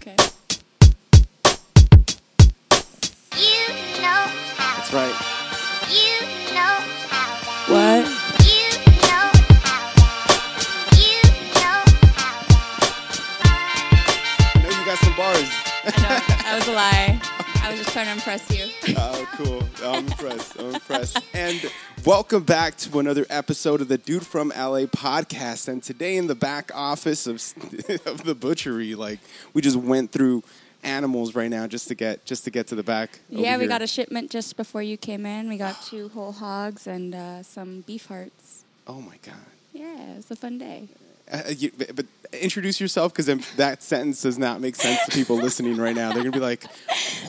Okay. You know how. That's right. You know how. What? You know how. You know. I know you got some bars. I know. That was a lie. I was just trying to impress you. Oh, cool. I'm impressed. I'm impressed. And welcome back to another episode of the Dude from LA podcast. And today in the back office of, of the butchery, like we just went through animals right now just to get just to get to the back. Yeah, we here. got a shipment just before you came in. We got two whole hogs and uh, some beef hearts. Oh my god. Yeah, it was a fun day. Uh, you, but introduce yourself because that sentence does not make sense to people listening right now. They're gonna be like,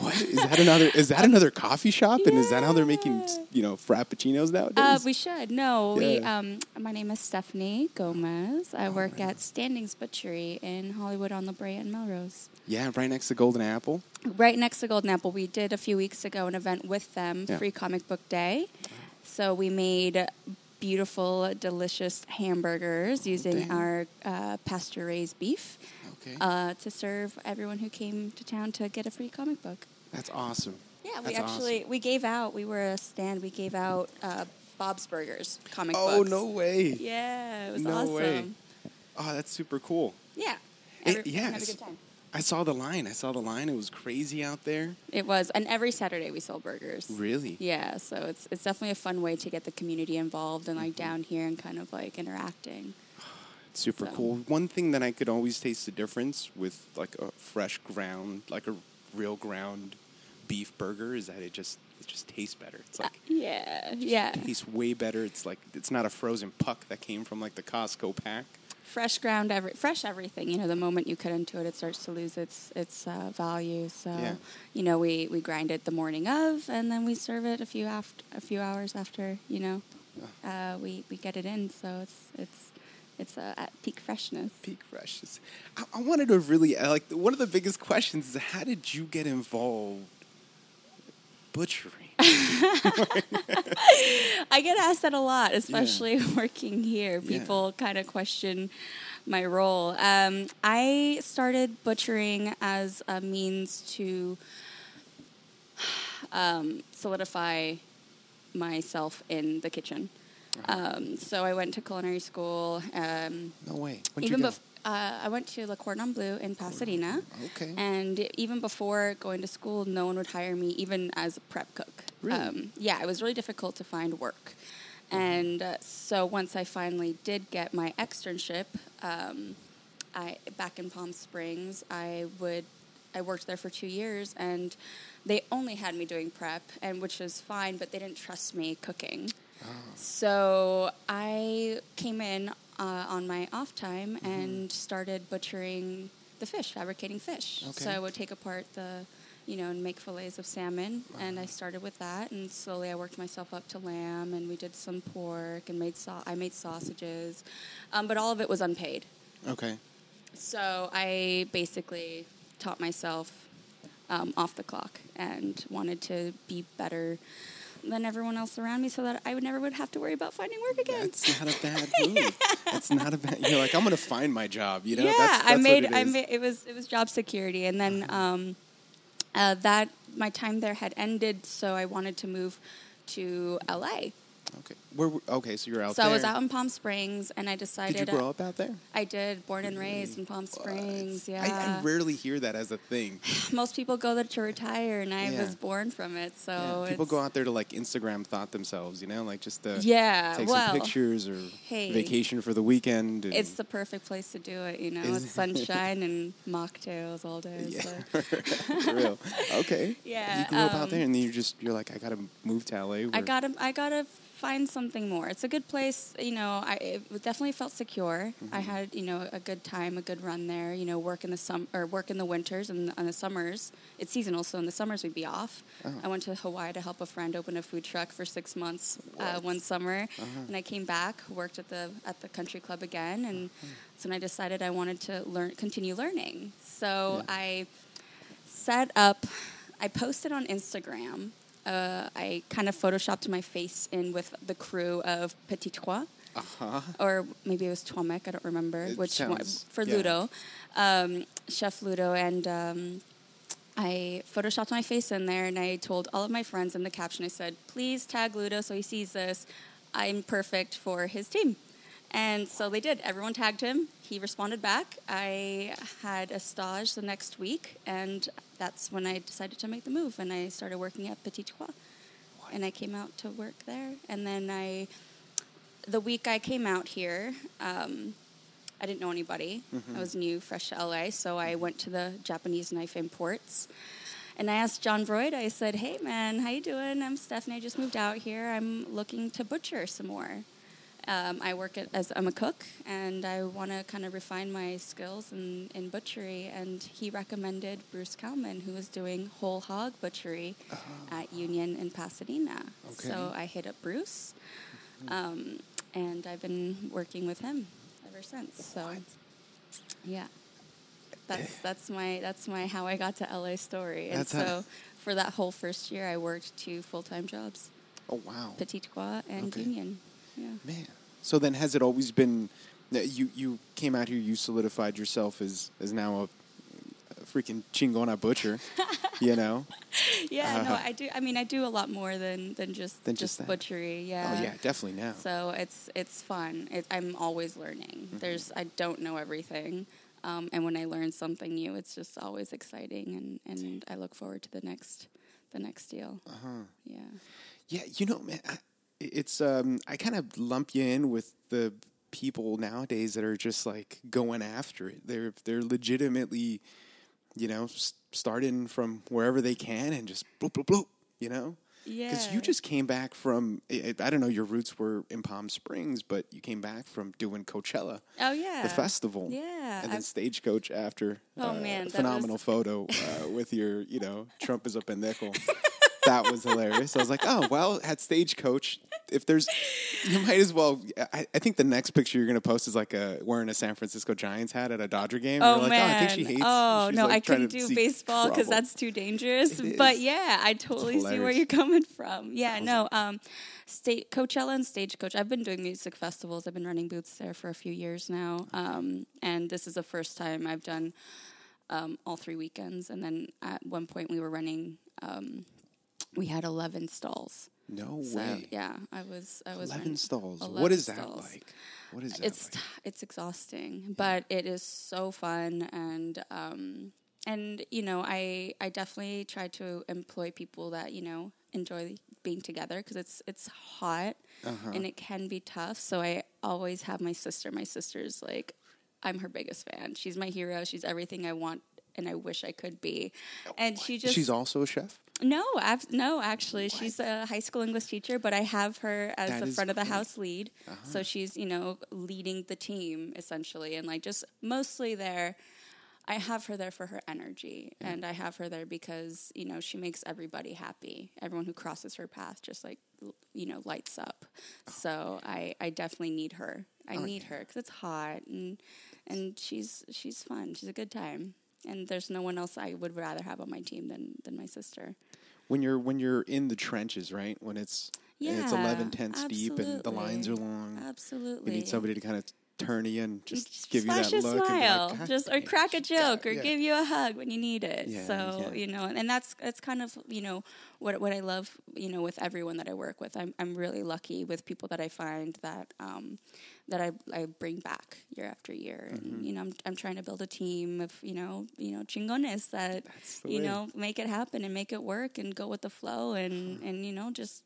"What is that? Another is that another coffee shop? And is that how they're making you know frappuccinos nowadays?" Uh, we should. No, we. Um, my name is Stephanie Gomez. I work at Standings Butchery in Hollywood on La Brea and Melrose. yeah, right next to Golden Apple. Right next to Golden Apple, we did a few weeks ago an event with them, Yeah. Free Comic Book Day. So we made beautiful, delicious hamburgers using dang. our uh, pasture raised beef Okay, uh, to serve everyone who came to town to get a free comic book. that's awesome. Yeah, we That's actually we gave out. We were a stand. We gave out uh, Bob's Burgers comic Oh books. Oh no way! Yeah, it was No awesome. way. Oh, that's super cool. Yeah. It- Every- yeah, had a good time. I saw the line. I saw the line. It was crazy out there. It was, and every Saturday we sold burgers. Really? Yeah, so it's it's definitely a fun way to get the community involved and Mm-hmm. like down here and kind of like interacting. Super So- cool. One thing that I could always taste the difference with like a fresh ground, like a real ground beef burger is that it just it just tastes better. It's like Yeah, yeah. tastes way better. It's like it's not a frozen puck that came from like the Costco pack. Fresh ground, every fresh everything. You know, the moment you cut into it, it starts to lose its its uh, value. So, Yeah. you know, we we grind it the morning of, and then we serve it a few after a few hours after. You know, uh, we we get it in, so it's it's it's uh, at peak freshness. Peak freshness. I, I wanted to really like one of the biggest questions is how did you get involved butchering? I get asked that a lot, especially working here. Yeah. People kind of question my role. Um, I started butchering as a means to um, solidify myself in the kitchen. Uh-huh. Um, so I went to culinary school. Um, No way. When'd even you go? bef- uh, I went to La Cordon Bleu in Pasadena. Okay. And even before going to school, no one would hire me, even as a prep cook. Really? Um, yeah, it was really difficult to find work. And uh, so once I finally did get my externship, um, I back in Palm Springs, I would I worked there for two years, and they only had me doing prep, and which was fine, but they didn't trust me cooking. So I came in uh, on my off time Mm-hmm. and started butchering the fish, fabricating fish. So I would take apart the, you know, and make fillets of salmon, and Uh-huh. I started with that, and slowly I worked myself up to lamb, and we did some pork, and made sau- I made sausages, um, but all of it was unpaid. Okay. So I basically taught myself um, off the clock and wanted to be better than everyone else around me so that I would never would have to worry about finding work again. That's not a bad move. That's not a bad. You're like, I'm gonna find my job. You know. yeah, that's, that's I made I. Uh-huh. made it was it was job security and then um, uh, that my time there had ended so I wanted to move to LA. Okay. Where? Okay. So you're out so there. I was out in Palm Springs and I decided Did you grow up out there? I did born and raised in Palm Springs. What? Yeah. I, I rarely hear that as a thing. Most people go there to retire, and I Yeah. was born from it. So Yeah, People go out there to like Instagram thought themselves, you know, like just to Yeah, take well, some pictures or hey. vacation for the weekend. It's the perfect place to do it. You know, it's sunshine and mocktails all day. yeah, So. for real. Okay. Yeah, You grew up out um, there, and then you're just you're like, I gotta move to LA. I gotta, I gotta find something more. It's a good place. You know, I it definitely felt secure. Mm-hmm. I had, you know, a good time, a good run there. You know, work in the sum or work in the winters and on the summers. It's seasonal, so in the summers we'd be off. Oh. I went to Hawaii to help a friend open a food truck for six months uh, one summer, Uh-huh. and I came back, worked at the at the country club again, and Uh-huh. so then I decided I wanted to learn, continue learning. So Yeah. I set up. I posted on Instagram. Uh, I kind of photoshopped my face in with the crew of Petit Trois, Uh-huh. or maybe it was Trois Mec. I don't remember It which one for yeah. Ludo. Um, Chef Ludo, and um, I photoshopped my face in there, and I told all of my friends in the caption. I said, "Please tag Ludo so he sees this. I'm perfect for his team." And so they did. Everyone tagged him. He responded back. I had a stage the next week, and that's when I decided to make the move. And I started working at Petit Trois, and I came out to work there. And then I, the week I came out here, um, I didn't know anybody. I was new, fresh to LA, so I went to the Japanese knife imports. And I asked John Broida, I said, hey man, how you doing? I'm Stephanie, I just moved out here. I'm looking to butcher some more. Um, I work at, as I'm a cook, and I want to kind of refine my skills in, in butchery. And he recommended Bruce Kalman, who was doing whole hog butchery at Union in Pasadena. Okay. So I hit up Bruce, um, and I've been working with him ever since. So, yeah, that's that's my that's my how I got to LA story. And That's so for that whole first year, I worked two full time jobs, Oh wow, Petit Trois and Okay. Union. Yeah. man. So then, has it always been that you you came out here, you solidified yourself as as now a, a freaking chingona butcher, you know? Yeah, no, Uh-huh. I do. I mean, I do a lot more than than just Than just that. butchery. Yeah. Oh yeah, definitely now. So it's it's fun. It, I'm always learning. Mm-hmm. There's I don't know everything, um, and when I learn something new, it's just always exciting, and, and I look forward to the next the next deal. Uh-huh. Yeah. Yeah, you know, man, I, it's um, I kind of lump you in with the people nowadays that are just like going after it. They're they're legitimately, you know, s- starting from wherever they can and just bloop bloop bloop. You know, because you just came back from I, don't know your roots were in Palm Springs, but you came back from doing Coachella. Oh yeah. The festival, Yeah, and then I've- stagecoach after. Oh, uh, man, phenomenal was- photo uh, with your, you know, Trump is up a pendejo. That was hilarious. I was like, oh well, at stagecoach, if there's, you might as well. I, I think the next picture you're gonna post is like a wearing a San Francisco Giants hat at a Dodger game. Oh like, man! oh, I think she hates. oh no, like, I couldn't do baseball because that's too dangerous. But yeah, I totally see where you're coming from. Yeah, no, um, state Coachella and Stagecoach. I've been doing music festivals. I've been running booths there for a few years now, um, and this is the first time I've done um, all three weekends. And then at one point we were running. Um, we had eleven stalls. No So way. yeah, I was I was Eleven running stalls. 11 what is that stalls like? What is that it's like? it's exhausting, but it is so fun and um and you know I I definitely try to employ people that you know enjoy being together because it's it's hot Uh-huh. and it can be tough. So I always have my sister. My sister's like I'm her biggest fan. She's my hero. She's everything I want and I wish I could be. And she just She's also a chef. No, ab- no. Actually, she's a high school English teacher, but I have her as That the front of the great. Uh-huh. house lead. So she's you know leading the team essentially, and like just mostly there. I have her there for her energy, and I have her there because you know she makes everybody happy. Everyone who crosses her path just like you know lights up. So I I definitely need her. I Oh, need her because it's hot and and she's she's fun. She's a good time. And there's no one else I would rather have on my team than than my sister. When you're when you're in the trenches, right? When it's and it's 11 tenths deep and the lines are long. Absolutely. You need somebody to kind of you and just, Just give you that a look. and be like, smile, just or crack a joke, or Yeah. give you a hug when you need it. Yeah, so yeah. you know, and that's that's kind of you know what what I love. You know, with everyone that I work with, I'm I'm really lucky with people that I find that um, that I I bring back year after year, Mm-hmm. and you know, I'm I'm trying to build a team of you know you know chingones that you way. know make it happen and make it work and go with the flow and and you know just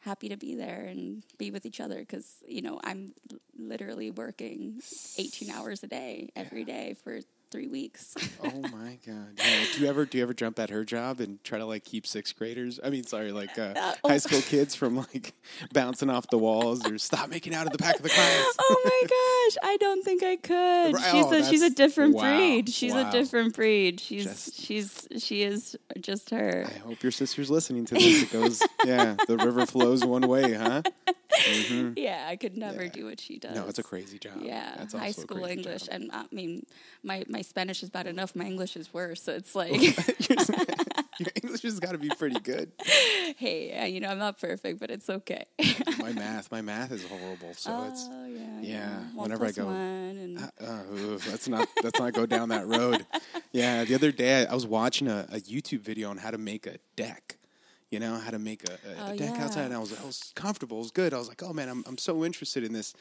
happy to be there and be with each other because you know i'm literally working 18 hours a day every day for three weeks Oh my god! Yeah. Do you ever do you ever jump at her job and try to like keep sixth graders? I mean, sorry, like uh, oh. high school kids from like bouncing off the walls or stop making out at the back of the class. oh my gosh i don't think i could Right, she's oh, a she's a different wow, breed she's wow. a different breed she's Just- she's she is just her I hope your sister's listening to this. It goes, yeah, the river flows one way, huh? yeah i could never Yeah. do what she does No, it's a crazy job. Yeah, That's high school English, job. and I mean, my my Spanish is bad enough. My English is worse. So it's like, Your English has got to be pretty good. hey, uh, you know, I'm not perfect, but it's okay. My math, my math is horrible. So it's oh yeah. yeah, whenever I go- and Uh, ooh, let's not let's not go down that road. Yeah, the other day I was watching a, a YouTube video on how to make a deck. You know how to make a, a, a Oh, deck yeah. outside, and I was I was comfortable, it was good. I was like, oh man, I'm I'm so interested in this.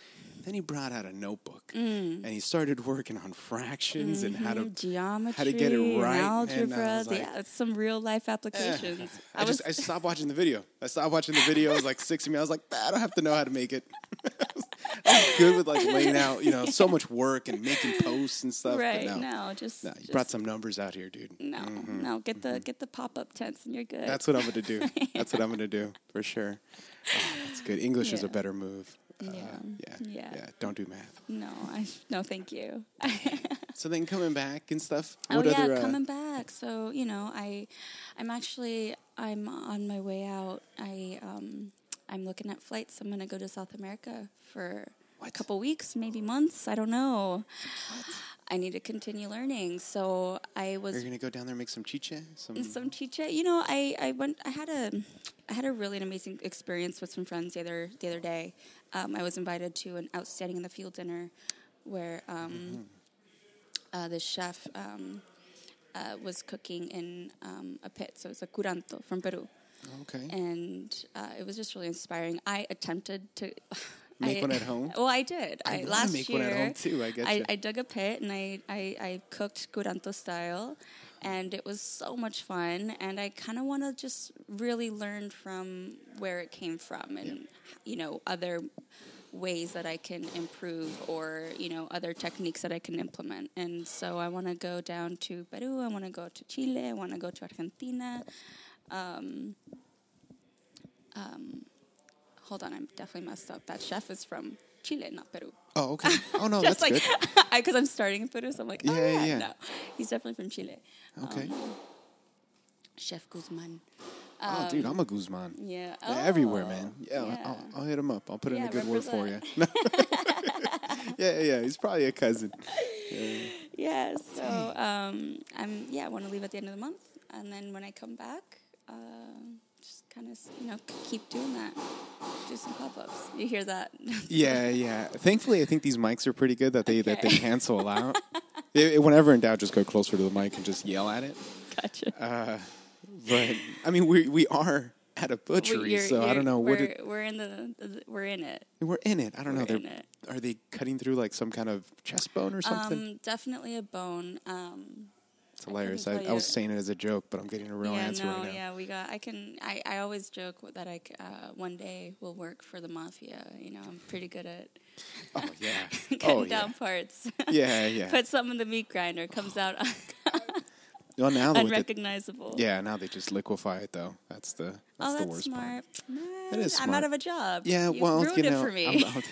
Then he brought out a notebook Mm. and he started working on fractions and how to geometry, how to get it right, and algebra. like, yeah, it's some real life applications. I, just I stopped watching the video. I stopped watching the video. It was like six of me. I was like, "Ah, I don't have to know how to make it. I was good with like laying out, you know, so much work and making posts and stuff. right no, no, just, no, you just brought some numbers out here, dude. no, no. Get the get the pop up tents and you're good. That's what I'm gonna do. That's what I'm gonna do for sure. Oh, that's good. English is a better move. Uh, Yeah. yeah, Yeah. yeah. Don't do math. no, I no, thank you. So then coming back and stuff. Oh what yeah, other, uh, coming back. So you know, I, I'm actually I'm on my way out. I um, I'm looking at flights. I'm gonna go to South America for a couple weeks, maybe months. I don't know. I need to continue learning. So I was You're gonna go down there and make some chicha. Some, some chicha. You know, I, I went. I had a I had a really an amazing experience with some friends the other the other day. Um, I was invited to an outstanding in the field dinner where um, uh, the chef um, uh, was cooking in um, a pit. So it's a curanto from Peru, okay. and uh, it was just really inspiring. I attempted to. Make I- one at home? Well, I did. I I, last make year, one at home too, I. I, I dug a pit and I, I, I cooked curanto style, and it was so much fun. And I kind of want to just really learn from where it came from, and you know other ways that I can improve, or you know other techniques that I can implement. And so I want to go down to Peru. I want to go to Chile. I want to go to Argentina. Um, um, hold on, I'm definitely messed up. That chef is from Chile, not Peru. Oh, okay. Oh no, that's like good. because I'm starting in Peru, so I'm like, oh Yeah, yeah, yeah. no, he's definitely from Chile. Okay. Um, Chef Guzman. oh, dude, I'm a Guzman. Yeah, Yeah, everywhere, Oh, man. Yeah, yeah. I'll, I'll hit him up. I'll put in a good word for you. yeah, yeah, he's probably a cousin. Yeah, so um, I'm yeah, I want to leave at the end of the month, and then when I come back, uh, just kind of you know keep doing that, do some pop ups. You hear that? Yeah, yeah. Thankfully, I think these mics are pretty good that they that they cancel out. It- it- whenever in doubt, just go closer to the mic and just yell at it. gotcha. Uh, but I mean, we we are at a butchery, You're- so I you're- don't know what We're, it, we're in the, we're in it. we're in it. I don't know. We're it. are they cutting through like some kind of chest bone or something? Um, definitely a bone. Um, it's hilarious. couldn't I, I was saying it as a joke, but I'm getting a real yeah, answer no, right now. yeah, we got. I can. I, I always joke that I uh, one day will work for the mafia. You know, I'm pretty good at Oh yeah. cutting oh yeah. down parts. Yeah, yeah. Put some in the meat grinder, comes out well, now with the, unrecognizable. yeah, now they just liquefy it though. That's the that's oh, the that's worst part. smart. Man, That is I'm out of a job. Yeah, you well, you know, for me. I'm, I'm-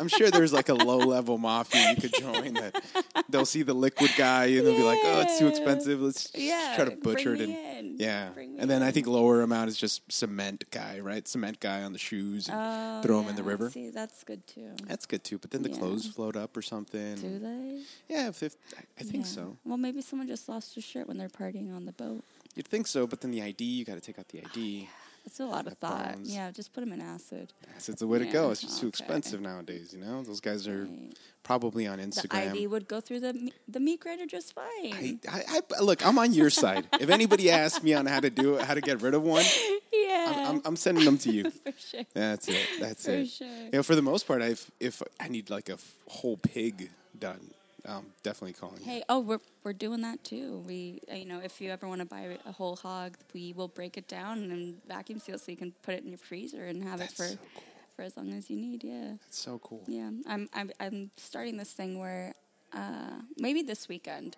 I'm sure there's like a low level mafia you could join that they'll see the liquid guy and they'll be like, oh, it's too expensive. Let's just Yeah, try to butcher bring it. And, in. yeah, and then I think lower amount is just cement guy, right? Cement guy on the shoes and Oh, throw them in the river. See, that's good too. That's good too. But then the Yeah. clothes float up or something. Do they? Yeah, if, if, I, think Yeah. so. Well, maybe someone just lost their shirt when they're partying on the boat. You'd think so, but then the ID, you got to take out the ID. Oh, That's a lot of thought. Yeah, just put them in acid. It's the way to go. It's just too okay. expensive nowadays. You know, those guys are Right. probably on Instagram. The. ID would go through the the meat grinder just fine. I, I, I, look, I'm on your side. If anybody asks me on how to do it, how to get rid of one, yeah, I'm, I'm, I'm sending them to you. for sure. That's it. That's For it. sure. You know, for the most part, I've if I need like a f- whole pig done, I'm definitely calling you. Hey, oh, we're we're doing that too. We, you know, if you ever want to buy a whole hog, we will break it down and vacuum seal so you can put it in your freezer and have That's it for so cool. for as long as you need. Yeah, It's so cool. yeah. I'm I'm I'm starting this thing where uh, maybe this weekend.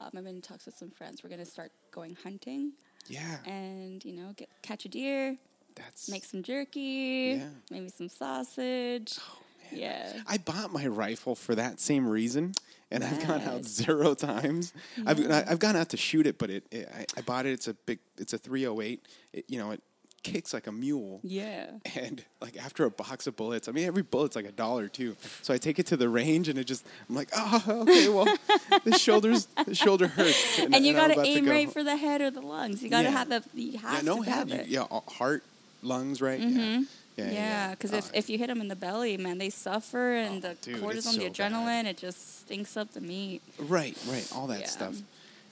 Um, I'm in talks with some friends. We're gonna start going hunting Yeah, and you know get catch a deer, that's make some jerky, Yeah. maybe some sausage. Oh, yeah. I bought my rifle for that same reason, and I've gone out zero times. I've I- I've gone out to shoot it, but it, it I, I bought it. It's a big. It's a 308. You know, it kicks like a mule. Yeah. And like after a box of bullets, I mean every bullet's like a dollar too. So I take it to the range and it just I'm like, oh okay, well the shoulders the shoulder hurts. And you I'm gotta aim go. right for the head or the lungs. You gotta Yeah. have the. You yeah, have no to head, have you- it. yeah, uh, heart, lungs, right? Yeah, yeah, Yeah, because if, Oh, if you hit them in the belly, man, they suffer, and Oh, the dude, cortisone, the so bad. adrenaline, it just stinks up the meat. right, right, all that Yeah. stuff.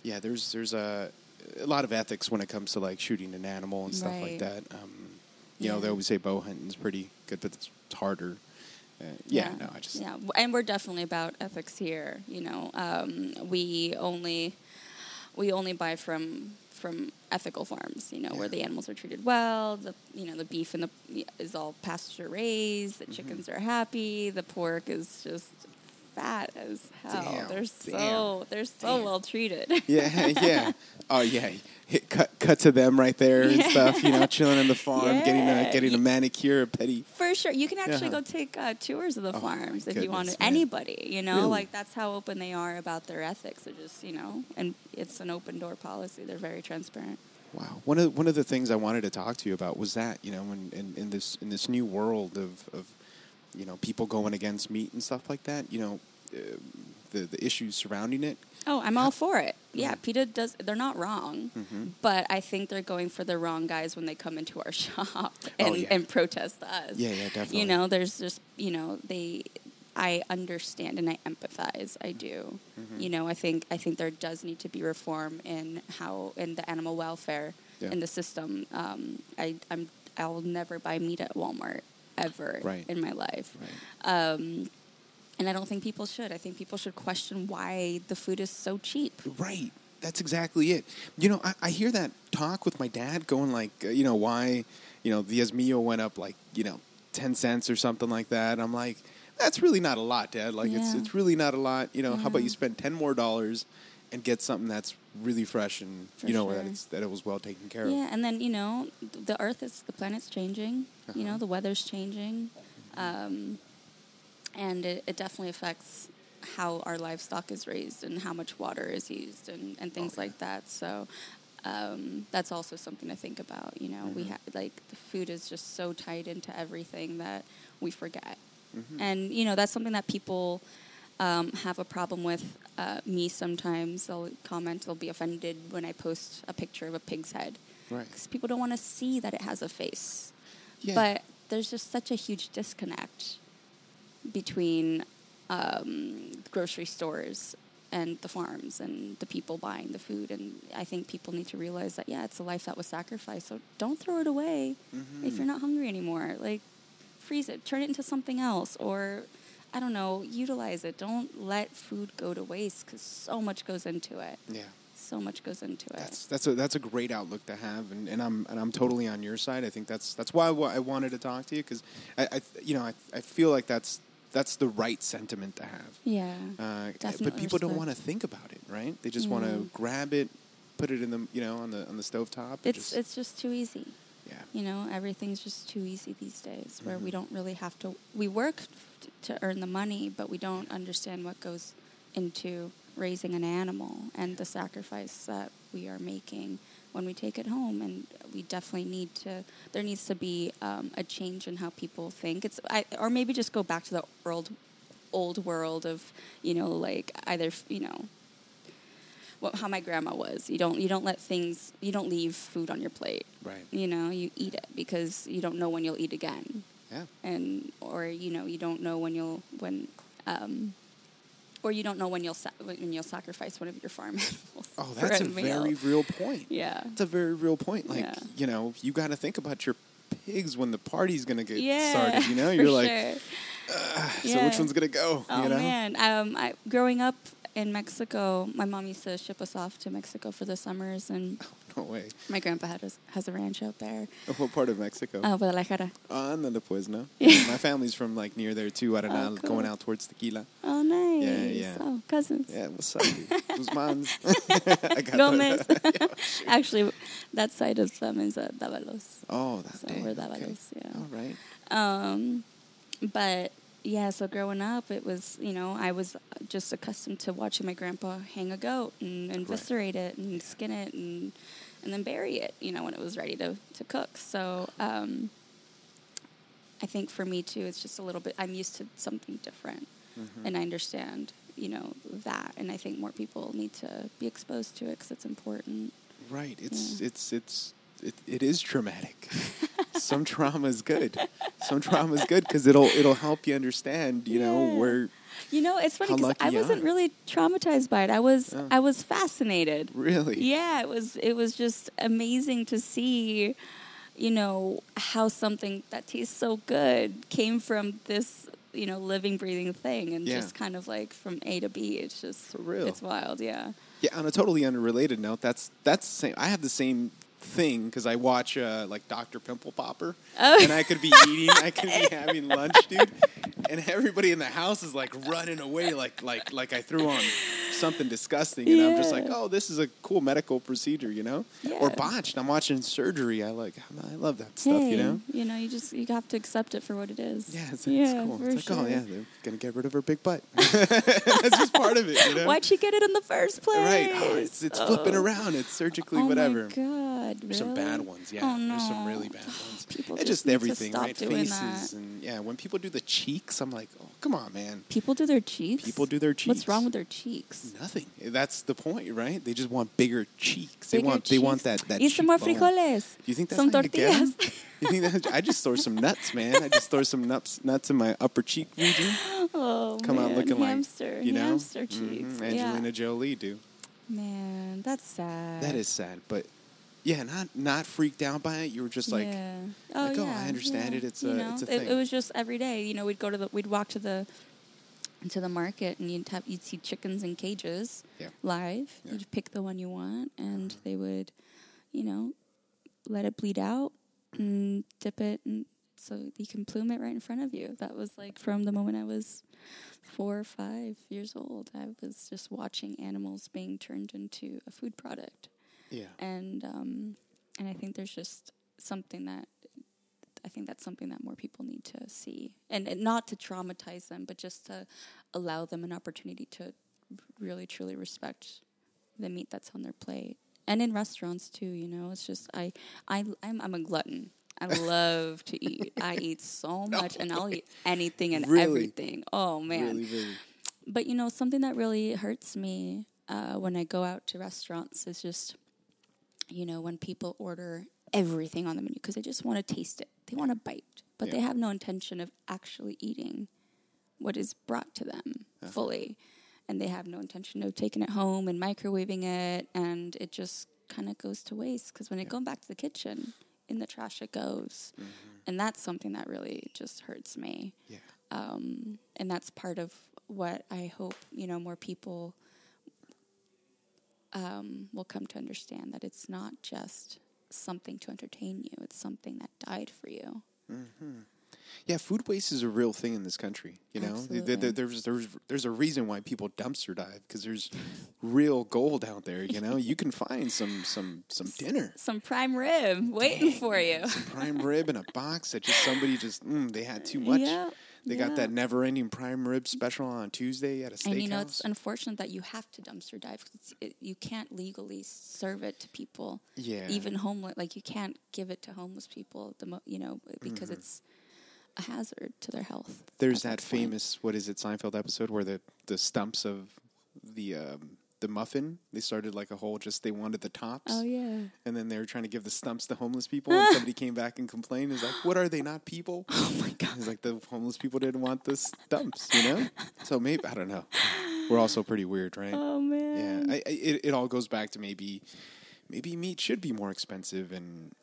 Yeah, there's there's a a lot of ethics when it comes to like shooting an animal and stuff like that. Um, you know, they always say bow hunting's pretty good, but it's, it's harder. Uh, yeah, no, I just yeah, and we're definitely about ethics here. You know, um, we only we only buy from from ethical farms. You know, where the animals are treated well. The you know the beef and the is all pasture raised. Mm-hmm. The chickens are happy. The pork is just fat as hell. Damn, they're damn, so they're so damn. well treated. yeah, yeah. Oh yeah, Hit, cut cut to them right there and stuff. You know, chilling on the farm, getting a getting a manicure, a pedi. For sure, you can actually Yeah. go take uh, tours of the Oh, farms if you want man. Anybody, you know, Really? like that's how open they are about their ethics. They're just, you know, and it's an open door policy. They're very transparent. Wow. One of one of the things I wanted to talk to you about was that you know in, in, in this in this new world of, of you know people going against meat and stuff like that. You know uh, the the issues surrounding it. Oh, I'm all for it. Yeah, Mhm. PETA does. They're not wrong, Mhm. but I think they're going for the wrong guys when they come into our shop and, Oh, yeah. and protest us. Yeah, yeah, definitely. You know, there's just you know they. I understand and I empathize. I do. Mm-hmm. You know, I think I think there does need to be reform in how in the animal welfare Yeah. in the system. Um, I I'm I'll never buy meat at Walmart ever Right. in my life. Right. Um, and I don't think people should. I think people should question why the food is so cheap. Right. That's exactly it. You know, I, I hear that talk with my dad going like, uh, you know, why, you know, the Esmillo went up like, you know, 10 cents or something like that. I'm like, that's really not a lot, Dad. Like, it's, Yeah. it's really not a lot. You know, how about you spend 10 more dollars and get something that's really fresh and, For you know, that, it's, that it was well taken care of. Yeah, and then you know the Earth is the planet's changing. You know Uh-huh. the weather's changing, um, and it, it definitely affects how our livestock is raised and how much water is used and, and things Oh, yeah. like that. So um, that's also something to think about. You know, we Mhm. have like the food is just so tied into everything that we forget, Mhm. and you know that's something that people. Um, have a problem with uh, me sometimes. They'll comment, they'll be offended when I post a picture of a pig's head Right. because people don't want to see that it has a face. Yeah. But there's just such a huge disconnect between um, grocery stores and the farms and the people buying the food. And I think people need to realize that, yeah, it's a life that was sacrificed. So don't throw it away if Mhm. you're not hungry anymore. Like, freeze it, turn it into something else, or I don't know, utilize it. Don't let food go to waste because so much goes into it. Yeah. So much goes into it. That's that's a that's a great outlook to have, and, and I'm and I'm totally on your side. I think that's that's why I wanted to talk to you because I, I you know I, I feel like that's that's the right sentiment to have. yeah. Uh, but people don't want to think about it, right? They just want to grab it, put it in the you know on the on the stovetop. and It's just, it's just too easy. Yeah. You know, everything's just too easy these days where Mm-hmm. we don't really have to we work t- to earn the money, but we don't understand what goes into raising an animal and the sacrifice that we are making when we take it home and we definitely need to there needs to be um, a change in how people think it's I, or maybe just go back to the old old world of you know like either you know what, how my grandma was. You don't you don't let things you don't leave food on your plate. Right. You know, you eat it because you don't know when you'll eat again, Yeah. and or you know you don't know when you'll when. Um, or you don't know when you'll sa- when you'll sacrifice one of your farm animals. Oh, that's a, meal. very real point. yeah. it's a very real point. Like Yeah. you know, you got to think about your pigs when the party's gonna get Yeah, started. You know, you're like, sure. so Yeah. which one's gonna go? Oh you know? man, um, I, growing up in Mexico, my mom used to ship us off to Mexico for the summers, and No way. my grandpa had a, has a ranch out there, What part of Mexico? uh, Guadalajara. Ah, ándale pues, no? Yeah. My family's from like near there too. I don't know, Oh, going out towards Tequila. Oh, nice. yeah. Oh, cousins. Yeah, what's up? dude? Guzman's. I got Gomez. Actually, that side of them is uh, Davalos. Oh, that's So dang, we're okay. Davalos, yeah. All right. Um, but yeah, so growing up, it was you know I was just accustomed to watching my grandpa hang a goat and, and Right. viscerate it and skin it and and then bury it, you know, when it was ready to, to cook. So um, I think for me too, it's just a little bit, I'm used to something different. Mm-hmm. And I understand, you know, that. And I think more people need to be exposed to it because it's important. Right. It's it's it's it, it is traumatic. Some trauma is good. Some trauma is good because it'll it'll help you understand. You know where You know, it's funny because I wasn't are. really traumatized by it. I was Yeah. I was fascinated. really. Yeah, it was it was just amazing to see, you know, how something that tastes so good came from this, you know, living, breathing thing, and Yeah. just kind of like from A to B. It's just For real. It's wild, yeah. Yeah. On a totally unrelated note, that's that's the same. I have the same thing because I watch uh, like Dr. Pimple Popper, Oh. and I could be eating, I could be having lunch, dude, and everybody in the house is like running away, like like like I threw on something disgusting, and I'm just like, oh, this is a cool medical procedure, you know, or botched. I'm watching surgery. I like, I love that stuff, hey, you know. you know, you just you have to accept it for what it is. Yeah, it's, yeah, it's cool. for It's like, oh yeah, they're gonna get rid of her big butt. That's just part of it, you know. Why'd she get it in the first place? Right. Oh, it's it's flipping Oh. around. It's surgically Oh whatever. my god! There's some bad ones, yeah. Oh, There's some really bad ones. People and just just everything, right? Faces that. and yeah, when people do the cheeks, I'm like, oh, come on, man. People do their cheeks. People do their cheeks. What's wrong with their cheeks? Nothing. That's the point, right? They just want bigger cheeks. They Bigger want they want that that. Eat some more frijoles. Do you think that's some you tortillas? You think that I just throw some nuts, man? I just throw some nuts nuts in my upper cheek region. oh Come man, out looking hamster, like you know hamster Mhm, cheeks. Angelina Jolie do. Man, that's sad. That is sad, but yeah, not not freaked out by it. You were just like, yeah. like, oh, oh, I understand yeah. it. It's you a- know, it's a it, it was just every day. You know, we'd go to the, we'd walk to the, to the market, and you'd have, you'd see chickens in cages, Yeah. live. Yeah. You'd pick the one you want, and they would, you know, let it bleed out and dip it, and so you can plume it right in front of you. That was like from the moment I was four or five years old. I was just watching animals being turned into a food product yeah, and um, and I think there's just something that I think that's something that more people need to see, and, and not to traumatize them, but just to allow them an opportunity to really truly respect the meat that's on their plate, and in restaurants too. You know, it's just I I I'm, I'm a glutton. I love to eat. I eat so much, and I'll eat anything and Really? everything. Oh man! really, really. But you know, something that really hurts me uh, when I go out to restaurants is just, you know, when people order everything on the menu because they just want to taste it, they want to bite, but they have no intention of actually eating what is brought to them fully, and they have no intention of taking it home and microwaving it, and it just kind of goes to waste because when it goes back to the kitchen, in the trash it goes, and that's something that really just hurts me. Yeah. um, and that's part of what I hope you know more people um, will come to understand that it's not just something to entertain you; it's something that died for you. Yeah, food waste is a real thing in this country. You know, There- there- there's there's there's a reason why people dumpster dive because there's real gold out there. You know, you can find some some some dinner, Some prime rib waiting for you. some prime rib in a box that just somebody just mm, they had too much. Yeah, They got that never-ending prime rib special on Tuesday at a steakhouse. And you know, it's unfortunate that you have to dumpster dive because it, you can't legally serve it to people. Yeah. Even homeless, like you can't give it to homeless people. The mo- you know because it's a hazard to their health. Mm-hmm. There's at that famous what is it Seinfeld episode where the the stumps of the um, the muffin they started like a whole just they wanted the tops. Oh yeah. And then they were trying to give the stumps to homeless people, and somebody came back and complained. Is like, "What are they not people?" Oh my god. He's like, "The homeless people didn't want the stumps, you know." So maybe I don't know. We're also pretty weird, right? Oh man. yeah, I, I, it it all goes back to maybe maybe meat should be more expensive, and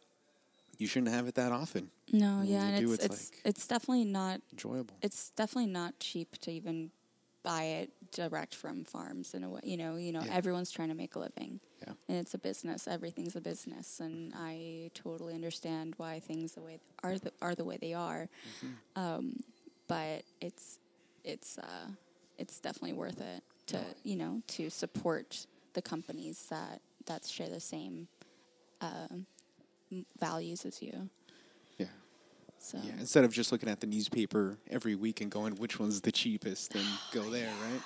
you shouldn't have it that often. No, yeah, and do, it's it's it's like- it's definitely not Enjoyable. it's definitely not cheap to even buy it direct from farms in a way. You know, you know, Yeah. everyone's trying to make a living. Yeah. And it's a business. Everything's a business, and I totally understand why things the way are the, are the way they are. Mm-hmm. Um, but it's it's uh, it's definitely worth it to you know to support the companies that that share the same uh, values as you. Yeah. So Yeah, instead of just looking at the newspaper every week and going which one's the cheapest and go there, right?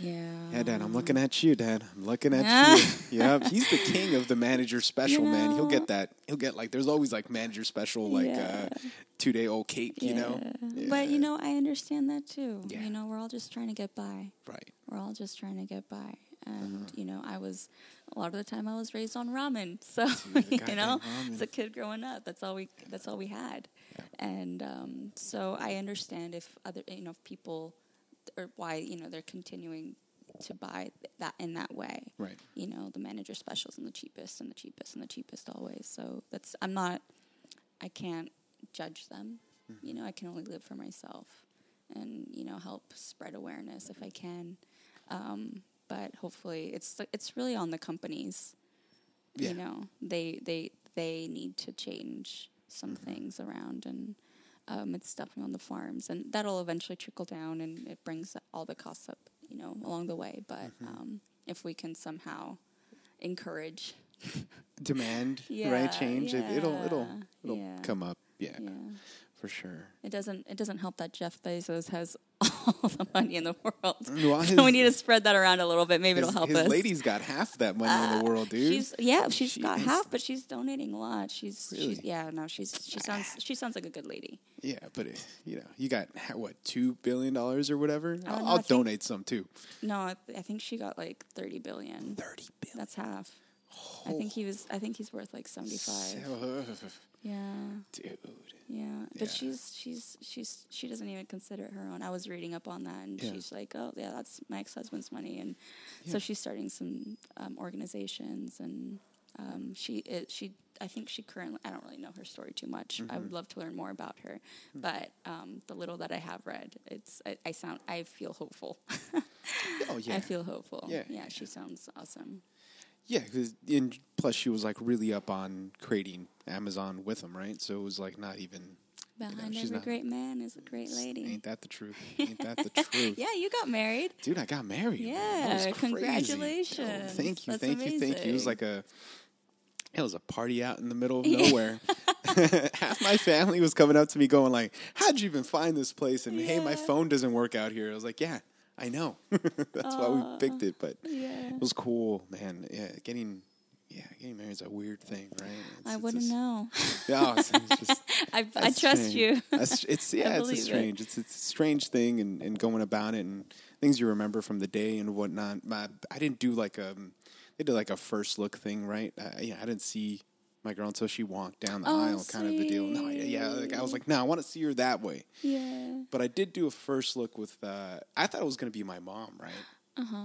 Yeah. Yeah, Dad, I'm looking at you, Dad. I'm looking at Yeah. you. Yeah, he's the king of the manager special, You man. He'll get that. He'll get like there's always like manager special, like Yeah. uh, two day old cake, you know. Yeah. But you know, I understand that too. Yeah. You know, we're all just trying to get by. right? We're all just trying to get by. And Uh-huh. you know, I was a lot of the time I was raised on ramen. So Dude, you know, as a kid growing up, that's all we that's all we had. And um, so I understand if other you know if people or why you know they're continuing to buy that in that way. Right. You know, the manager specials and the cheapest and the cheapest and the cheapest always. So that's I'm not I can't judge them. Mm-hmm. You know, I can only live for myself and you know help spread awareness if I can. Um, but hopefully, it's it's really on the companies. Yeah. You know, they they they need to change some things around, and um, it's definitely on the farms, and that'll eventually trickle down, and it brings all the costs up. You know, along the way. But Mm-hmm. um, if we can somehow encourage, Demand, Yeah, right? Change. It, it'll it'll it'll yeah. come up. Yeah, yeah. for sure. It doesn't. It doesn't help that Jeff Bezos has all the money in the world. Well, so we need to spread that around a little bit. Maybe His, it'll help his us. lady's got half that money in the uh, world, dude. She's yeah, she's She got is- half, but she's donating a lot. She's, Really? she's yeah, no, she's she sounds she sounds like a good lady. yeah, but it, you know, you got what two billion dollars or whatever. I'll, know, I'll think- donate some too. No, I, I think she got like thirty billion. Thirty billion. That's half. I think he was. I think he's worth like seventy five. Yeah, Dude. yeah. But Yeah. she's she's she's she doesn't even consider it her own. I was reading up on that, and Yeah. she's like, "Oh, yeah, that's my ex husband's money," and Yeah. so she's starting some um, organizations, and um, she it, she I think she currently I don't really know her story too much. Mm-hmm. I would love to learn more about her, but um, the little that I have read, it's I, I sound I feel hopeful. Oh yeah. I feel hopeful. Yeah, yeah, she sounds awesome. Yeah, because plus she was like really up on creating Amazon with him, right? So it was like not even. Behind she's every not- great man is a great lady. Ain't that the truth? Ain't that the truth? Yeah, you got married. Dude, I got married. Yeah, congratulations. Oh, thank you, That's thank you, thank you. It was like a, it was a party out in the middle of nowhere. Half my family was coming up to me going like, "How'd you even find this place?" And hey, my phone doesn't work out here. I was like, "Yeah, I know. That's why we picked it." But Yeah. it was cool, man. Yeah, getting. Yeah, getting married is a weird thing, right? It's- I it's wouldn't just- know. Yeah, it's, just, I, I trust strange. you. That's, it's yeah, it's a believe it. strange. It's it's a strange thing, and, and going about it, and things you remember from the day and whatnot. My, I didn't do like a, they did like a first look thing, right? Uh, yeah, I didn't see my girl until she walked down the Oh, aisle, kind of the deal. No, yeah, yeah, like I was like, no, I want to see her that way. yeah. But I did do a first look with. Uh, I thought it was gonna be my mom, right? Uh-huh.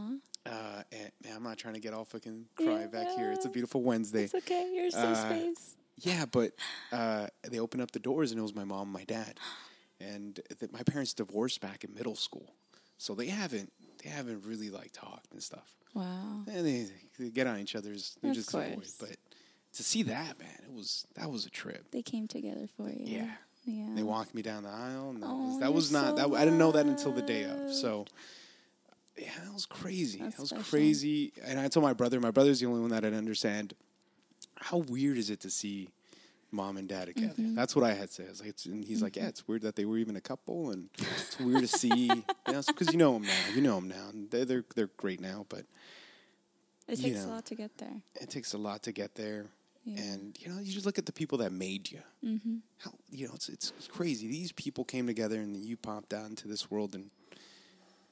Uh, and man, I'm not trying to get all fucking cry back here. It's a beautiful Wednesday. It's okay. You're safe Uh, space. Yeah, but uh, they opened up the doors and it was my mom and my dad, and th- my parents divorced back in middle school, so they haven't they haven't really like talked and stuff. Wow. And they, they get on each other's they just avoid. But to see that man, it was that was a trip. They came together for you. Yeah. Yeah. They walked me down the aisle, and that Oh, was, that was not so that. I didn't know that until the day of. So. Yeah, that was crazy. That's that was special. crazy. And I told my brother, my brother's the only one that I'd understand. How weird is it to see mom and dad together? Mm-hmm. That's what I had to say. I was like, it's, and he's like, yeah, it's weird that they were even a couple, and it's weird to see. Because you know them now. You know them now. And they're, they're, they're great now, but It takes know. a lot to get there. it takes a lot to get there. Yeah. And, you know, you just look at the people that made you. Mm-hmm. How, you know, it's, it's, it's crazy. These people came together and you popped out into this world and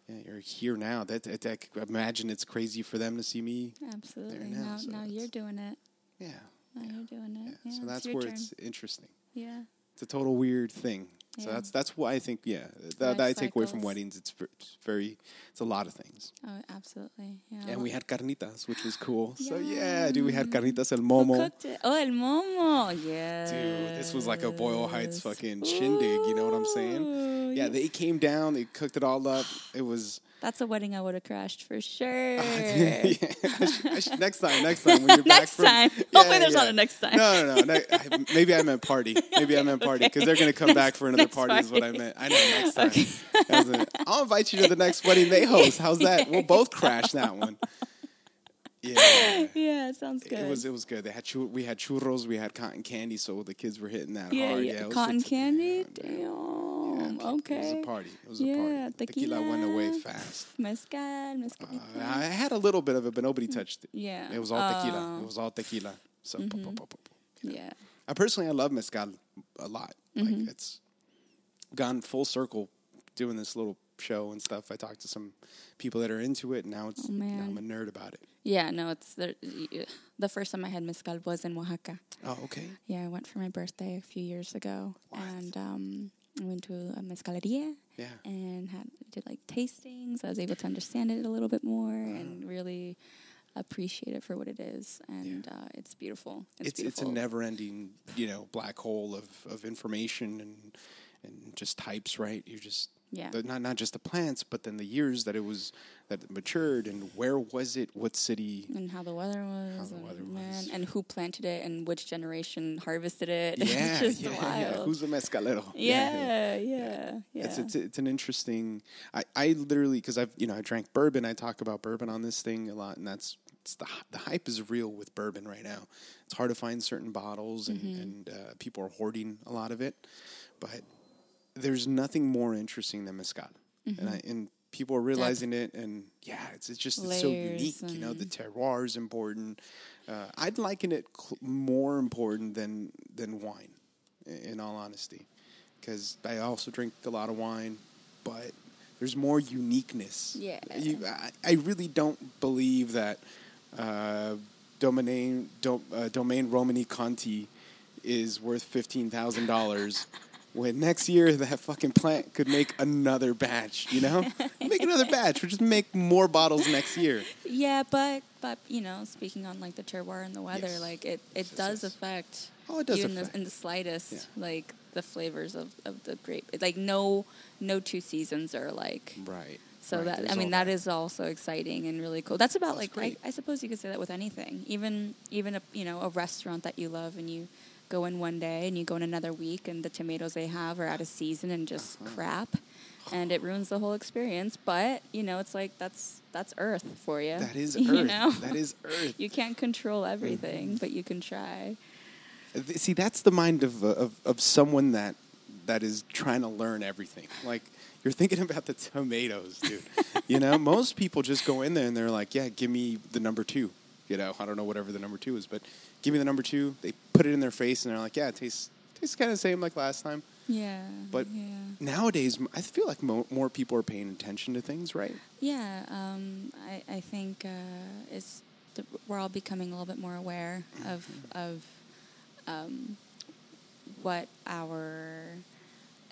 yeah, you're here now. That, that, that imagine it's crazy for them to see me. Absolutely. now, Now, so now you're doing it. Yeah. Now you're doing it. Yeah. so that's where turn. it's interesting. Yeah. It's a total weird thing. So Yeah. that's that's why I think yeah that, that I take away from weddings. It's it's very it's a lot of things. Oh, absolutely. Yeah. And we had carnitas, which was cool. So Yeah. yeah, dude, we had carnitas el momo. Oh, el momo. Yeah. Dude, this was like a Boyle Heights fucking shindig. You know what I'm saying? Yeah, they came down, they cooked it all up. It was That's a wedding I would have crashed for sure. yeah, I should, I should, next time, next time when you're back Next from, time. Yeah, Hopefully there's not a next time. No, no, no. I- maybe I meant party. Maybe I meant party because they're gonna come back for another next party. Is what I meant. I know next time. As in, I'll invite you to the next wedding they host. How's that? We'll both crash that one. Yeah. Yeah, it sounds good. It was it was good. They had chur- we had churros, we had cotton candy, so the kids were hitting that yeah, hard. yeah. Yeah, Cotton a candy. Damn. yeah. okay. It was a party. It was a yeah, party. Tequila went away fast. Mezcal, mezcal. Uh, I had a little bit of it, but nobody touched it. yeah. It was all tequila. Oh, Mm-hmm. It was all tequila. So, po- po- po- po- po. Yeah. I personally, I love mezcal a lot. Mm-hmm. Like it's gone full circle doing this little show and stuff. I talked to some people that are into it, and now it's Oh, now I'm a nerd about it. Yeah, no, it's the the first time I had mezcal was in Oaxaca. Oh, okay. Yeah, I went for my birthday a few years ago, What? and um, I went to a mezcaleria Yeah. and had did like tastings. I was able to understand it a little bit more Uh-huh. and really appreciate it for what it is. And uh, it's beautiful. It's, It's it's, a never-ending, you know, black hole of, of information and and just types. Right? You're just Yeah. the- not not just the plants, but then the years that it was that it matured and where was it? What city? and how the weather was, the and, weather man, was. and who planted it, and which generation harvested it. Yeah, it's just yeah, wild. yeah. Who's a mezcalero? yeah, yeah, yeah. It's, it's it's an interesting. I, I literally because I've you know I drank bourbon. I talk about bourbon on this thing a lot, and that's it's the the hype is real with bourbon right now. It's hard to find certain bottles, and Mm-hmm. and uh, people are hoarding a lot of it. But there's nothing more interesting than mezcal, and I and people are realizing it. And yeah, it's it's just it's so unique. You know, the terroir is important. Uh, I'd liken it cl- more important than than wine, i- in all honesty, because I also drink a lot of wine, but there's more uniqueness. Yeah. you, I, I really don't believe that uh, Domaine do, uh, Domaine Romanée-Conti is worth fifteen thousand dollars. When next year that fucking plant could make another batch, you know, make another batch. We'll just make more bottles next year. Yeah, but but you know, speaking on like the terroir and the weather, Yes. like it, it Yes, does yes. affect. Oh, it does you in affect. the, in the slightest, Yeah. like the flavors of, of the grape. Like no no two seasons are like. Right. So right, that there's I mean all that is also exciting and really cool. That's about it's like I. I suppose you could say that with anything. Even even a you know a restaurant that you love and you go in one day and you go in another week and the tomatoes they have are out of season and just Uh-huh. crap, and it ruins the whole experience. But you know it's like that's that's Earth for you. That is earth you know? That is Earth. you can't control everything, but you can try. See, that's the mind of, uh, of of someone that that is trying to learn everything. Like you're thinking about the tomatoes, dude. you know, most people just go in there and they're like, "Yeah, give me the number two. You know, I don't know whatever the number two is, but give me the number two. They put it in their face and they're like, "Yeah, it tastes tastes kind of the same like last time." Yeah. But yeah. nowadays, I feel like mo- more people are paying attention to things, right? Yeah, um, I, I think uh, it's we're all becoming a little bit more aware of of um, what our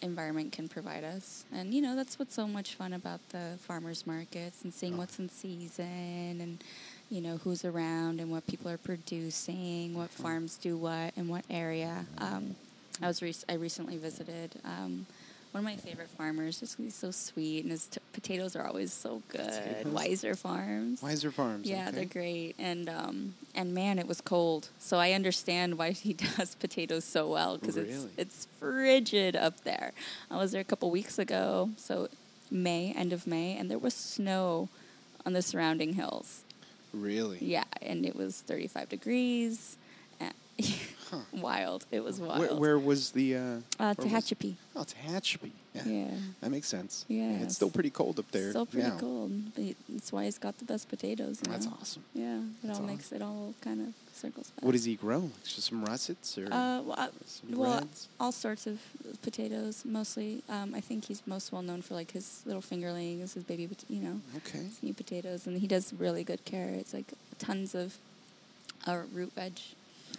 environment can provide us, and you know that's what's so much fun about the farmers markets and seeing what's in season and you know who's around and what people are producing, what farms do what and what area. Um, I was rec- I recently visited. Um, one of my favorite farmers, Just he's so sweet, and his t- potatoes are always so good. Potatoes? Weiser Farms. Weiser Farms. Yeah, okay. they're great, and um, and man, it was cold, so I understand why he does potatoes so well because Really? it's it's frigid up there. I was there a couple weeks ago, so May, end of May, and there was snow on the surrounding hills. Really? Yeah, and it was 35 degrees. and- wild. It was wild. Where, where was the? Uh, uh, where was- Tehachapi. Oh, Tehachapi. Yeah. Yeah. That makes sense. Yeah, It's still pretty cold up there. Still pretty now. cold. But that's why he's got the best potatoes. That's know? awesome. Yeah, it That's all makes it all kind of circles back. What does he grow? Just some russets or? Uh, well, uh, well all sorts of potatoes. Mostly, um, I think he's most well known for like his little fingerlings, his baby, pot- you know, okay. his new potatoes, and he does really good carrots, like tons of uh, root veg.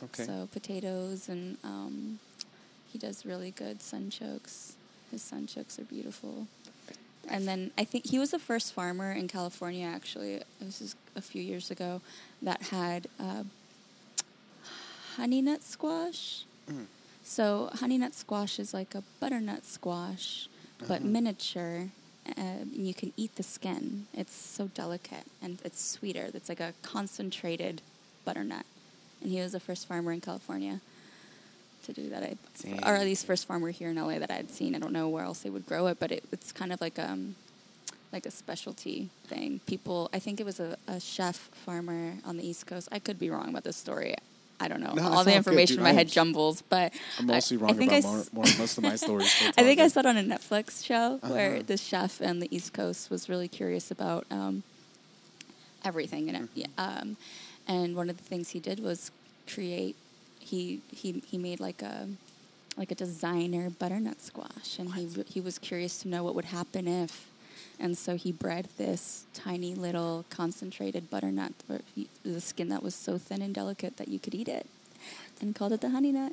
Okay. So potatoes, and um, he does really good sunchokes. His sunchokes are beautiful. And then I think he was the first farmer in California. Actually, this is a few years ago, that had uh, honey nut squash. Mm. So honey nut squash is like a butternut squash, but Uh-huh. miniature. Uh, and you can eat the skin. It's so delicate and it's sweeter. It's like a concentrated butternut. And he was the first farmer in California to do that. I, or at least first farmer here in LA that I'd seen. I don't know where else they would grow it, but it, it's kind of like um, like a specialty thing. People, I think it was a, a chef farmer on the East Coast. I could be wrong about this story. I don't know. No, All the all good, information in my head jumbles, but I'm I- mostly I wrong think about I more, more, most of my stories. I think I saw it on a Netflix show where Uh-huh. this chef on the East Coast was really curious about um, everything, and Mm-hmm. um, and one of the things he did was create. He he he made like a like a designer butternut squash, and he he was curious to know what would happen if. And so he bred this tiny little concentrated butternut, the skin that was so thin and delicate that you could eat it, and called it the honey nut.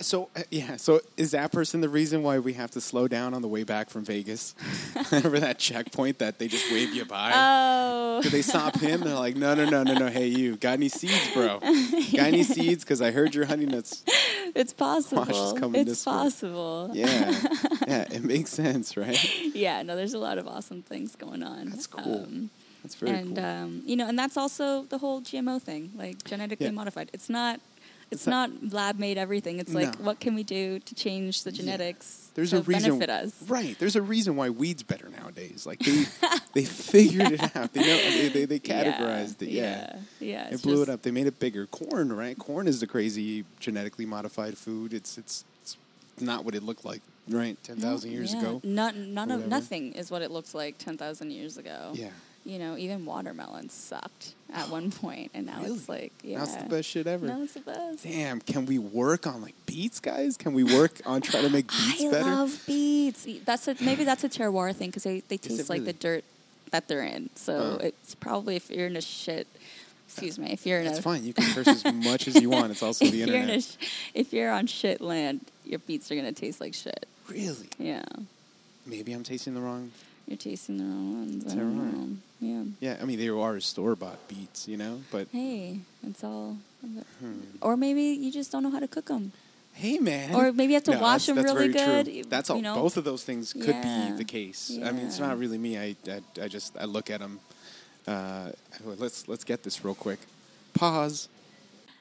So uh, yeah, so is that person the reason why we have to slow down on the way back from Vegas? Remember that checkpoint that they just wave you by? Oh, Did they stop him? They're like, no, no, no, no, no. Hey, you got any seeds, bro? Got any seeds? Because I heard your honey nuts. it's possible. coming it's this way. possible. Yeah, yeah, it makes sense, right? Yeah, no, there's a lot of awesome things going on. That's cool. Um, That's very and cool. um, you know, and that's also the whole GMO thing, like genetically Yeah. modified. It's not. It's, not, not- lab made everything. It's like, No. what can we do to change the genetics There's to a reason, benefit us? right? There's a reason why weed's better nowadays. Like they, they figured it out. They know they, they, they categorized it. Yeah, yeah, yeah. They blew it up. They made it bigger. Corn, right? Corn is the crazy genetically modified food. It's it's, it's not what it looked like, right? Ten thousand mm, years yeah. ago. None, none of nothing is what it looked like ten thousand years ago. Yeah. You know, even watermelons sucked at one point, and now it's like, yeah, it's the best shit ever. Now it's the best. Damn, can we work on like beets, guys? Can we work on trying to make beets I better? love beets. That's a maybe that's a terroir thing because they, they taste like the dirt that they're in. So Huh. it's probably if you're in a shit. Excuse me. If you're in That's a fine. You can curse as much as you want. It's also the you're internet. sh- if you're on shit land, your beets are gonna taste like shit. Really? Yeah, Maybe I'm tasting the wrong. you're tasting the wrong ones. I Terroir. Yeah. Yeah, I mean they are store bought beets, you know. But Hey, it's all. Hmm. Or maybe you just don't know how to cook them. hey, man. Or maybe you have to No, wash that's- them that's really very good, True. That's all. you know? Both of those things could Yeah. be the case. I mean, it's not really me. I, I, I just I look at them. Uh, let's let's get this real quick. Pause.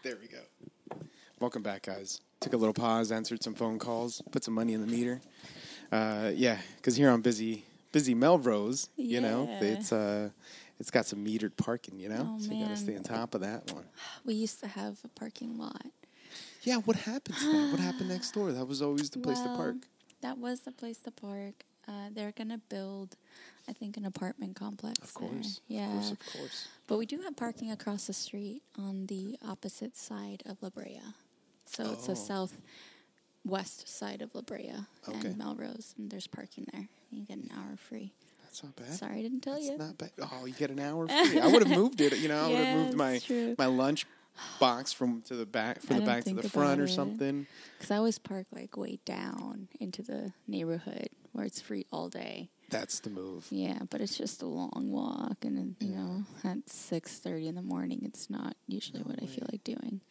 There we go. Welcome back, guys. Took a little pause, answered some phone calls, put some money in the meter. Uh, yeah, because here on busy busy Melrose, you know, it's uh, it's got some metered parking, you know, Oh, so you got to stay on top of that one. We used to have a parking lot. Yeah, what happened to that? What happened next door? That was always the place to park. That was the place to park. Uh, they're gonna build, I think, an apartment complex. Of there. course, Yeah. of course, of course. But we do have parking across the street on the opposite side of La Brea. So it's Oh. the southwest side of La Brea Okay. and Melrose, and there's parking there. You get an hour free. That's not bad. Sorry, I didn't tell you. That's you. not bad. Oh, you get an hour free. I would have moved it. You know, I would Yeah, have moved my true. my lunch box from to the back from I the back to the front or it. something. Because I always park like way down into the neighborhood where it's free all day. That's the move. Yeah, but it's just a long walk, and then, you know, at six thirty in the morning, it's not usually what I feel like doing.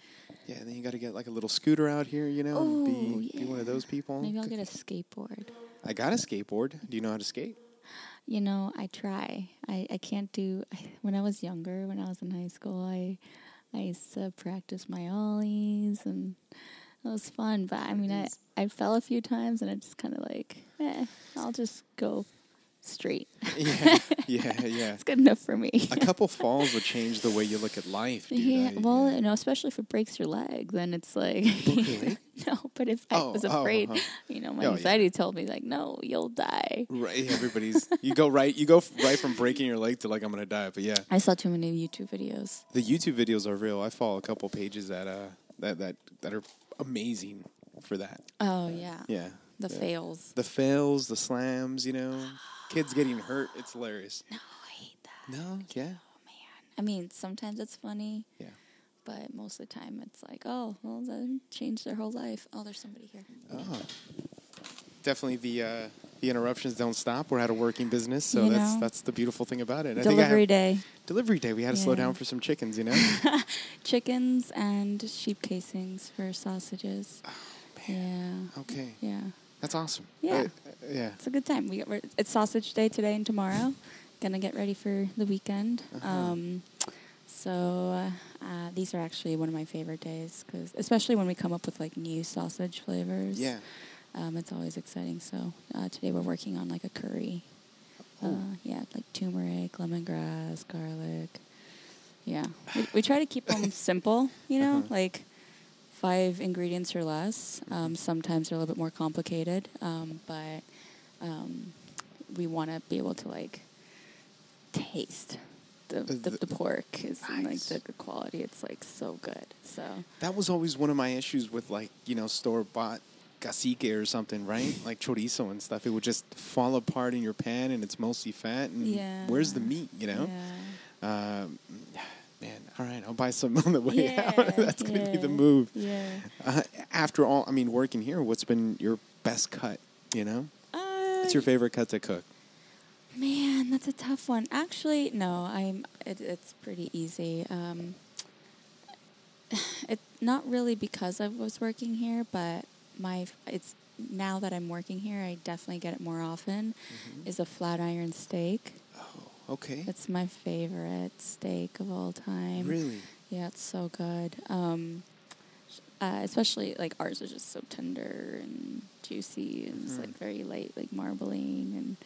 Yeah, then you got to get like a little scooter out here. You know, and Ooh, be, be one of those people. Maybe I'll get a skateboard. I got a skateboard. Do you know how to skate? You know, I try. I, I can't do. I, when I was younger, when I was in high school, I I used to practice my ollies, and it was fun. But I mean, I I fell a few times, and I just kind of like, eh, I'll just go straight. yeah, yeah, yeah. it's good enough for me. A couple falls would change the way you look at life. Dude. Yeah, I- well, you know, especially if it breaks your leg, then it's like no. But if I Oh, was oh, afraid, uh-huh. you know, my Oh, yeah. anxiety told me like, no, you'll die. Right, everybody's. You go right. You go right from breaking your leg to like I'm gonna die. But yeah, I saw too many YouTube videos. the YouTube videos are real. I follow a couple pages that uh that that that are amazing for that. Oh yeah, Yeah, the Yeah. fails. the fails, the slams. You know, kids getting hurt. It's hilarious. No, I hate that. No, yeah, Oh man. I mean, sometimes it's funny, yeah. but most of the time it's like, oh, well, that changed their whole life. Oh, there's somebody here. Oh, definitely the uh, the interruptions don't stop. We're at a working business, so You that's know. that's the beautiful thing about it. I think I Delivery day. Delivery day. We had to slow down for some chickens. You know. Chickens and sheep casings for sausages. Oh, yeah. okay, Yeah. That's awesome. Yeah. Yeah. It's a good time. We we're, it's sausage day today and tomorrow. Gonna get ready for the weekend. Uh-huh. Um, so uh, uh, these are actually one of my favorite days because, especially when we come up with like new sausage flavors. Yeah. Um, it's always exciting. So uh, today we're working on like a curry. Uh, yeah, like turmeric, lemongrass, garlic. Yeah, we, we try to keep them simple. You know, Uh-huh. like five ingredients or less. Um, sometimes they're a little bit more complicated, um, but um, we want to be able to like taste the the, the- the pork is like Nice. the, the quality. It's like so good. So That was always one of my issues with like you know store bought cacique or something, right? Like chorizo and stuff. It would just fall apart in your pan, and it's mostly fat. And Yeah. where's the meat? You know. yeah. Um, man, all right, I'll buy some on the way Yeah, out. That's gonna be the move. Yeah. Uh, after all, I mean, working here, what's been your best cut? You know, Uh, what's your favorite cut to cook? Man, that's a tough one. Actually, no, I'm. It, it's pretty easy. Um, it not really because I was working here, but my it's now that I'm working here, I definitely get it more often. Is a flat iron steak. Okay. It's my favorite steak of all time. really? Yeah, it's so good. Um, uh, especially like ours is just so tender and juicy and it's Mhm. like very light, like marbling and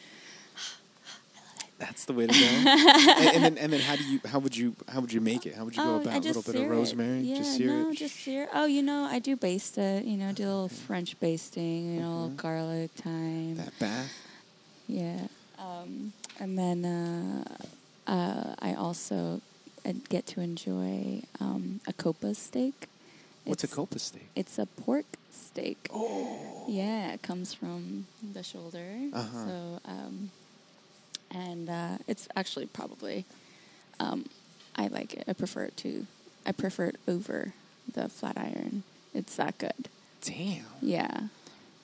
That's the way to go. and, and then, and then, how do you? How would you? How would you make it? How would you go Oh, about A little bit of sear it. rosemary? Yeah, just sear no, it. just sear. Oh, you know, I do baste it. You know, do a little French basting. You know, a little Mhm. garlic, thyme. that bath. Yeah, um, and then uh, uh, I also uh, get to enjoy um, a copa steak. What's a copa steak? It's a pork steak. Oh, Yeah, it comes from the shoulder. Uh-huh. So, um, and uh, it's actually probably, um, I like it. I prefer it to, I prefer it over the flat iron. It's that good. damn. Yeah,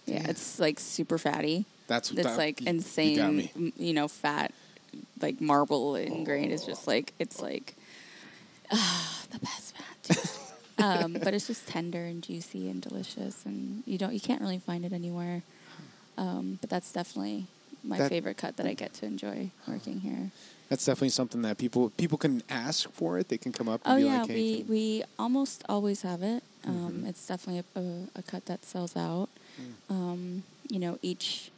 yeah. It's like super fatty. That's It's that- like you- you insane. me. You know, fat, like marble ingrained. It's just like it's like, ah, the best fat. um, but it's just tender and juicy and delicious, and you don't you can't really find it anywhere. Um, but that's definitely my That- favorite cut that I get to enjoy working here. That's definitely something that people people can ask for it. They can come up and Oh be yeah, like, hey, we we almost always have it. Um, Mhm. It's definitely a, a, a cut that sells out. Mm. Um, you know, each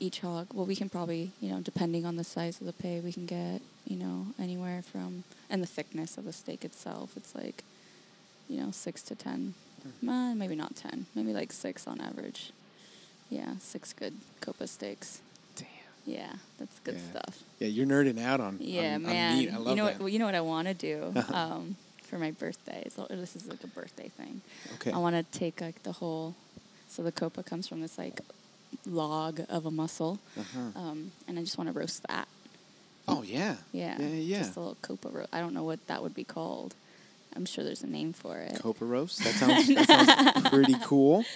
each hog. Well, we can probably you know, depending on the size of the pay, we can get you know anywhere from and the thickness of the steak itself. It's like you know six to ten, Mm. uh, maybe not ten, maybe like six on average. Yeah, six good copa steaks. damn. Yeah, that's good Yeah. stuff. Yeah, you're nerding out on Yeah, on, man. on meat. I love you know that. what? You know what I want to do um, for my birthday. So this is like a birthday thing. okay. I want to take like the whole. So the copa comes from this like log of a muscle, Uh-huh. um, and I just want to roast that. oh yeah. Yeah, Yeah. Yeah. Just a little copa roast. I don't know what that would be called. I'm sure there's a name for it. Copa roast. That sounds that sounds pretty cool.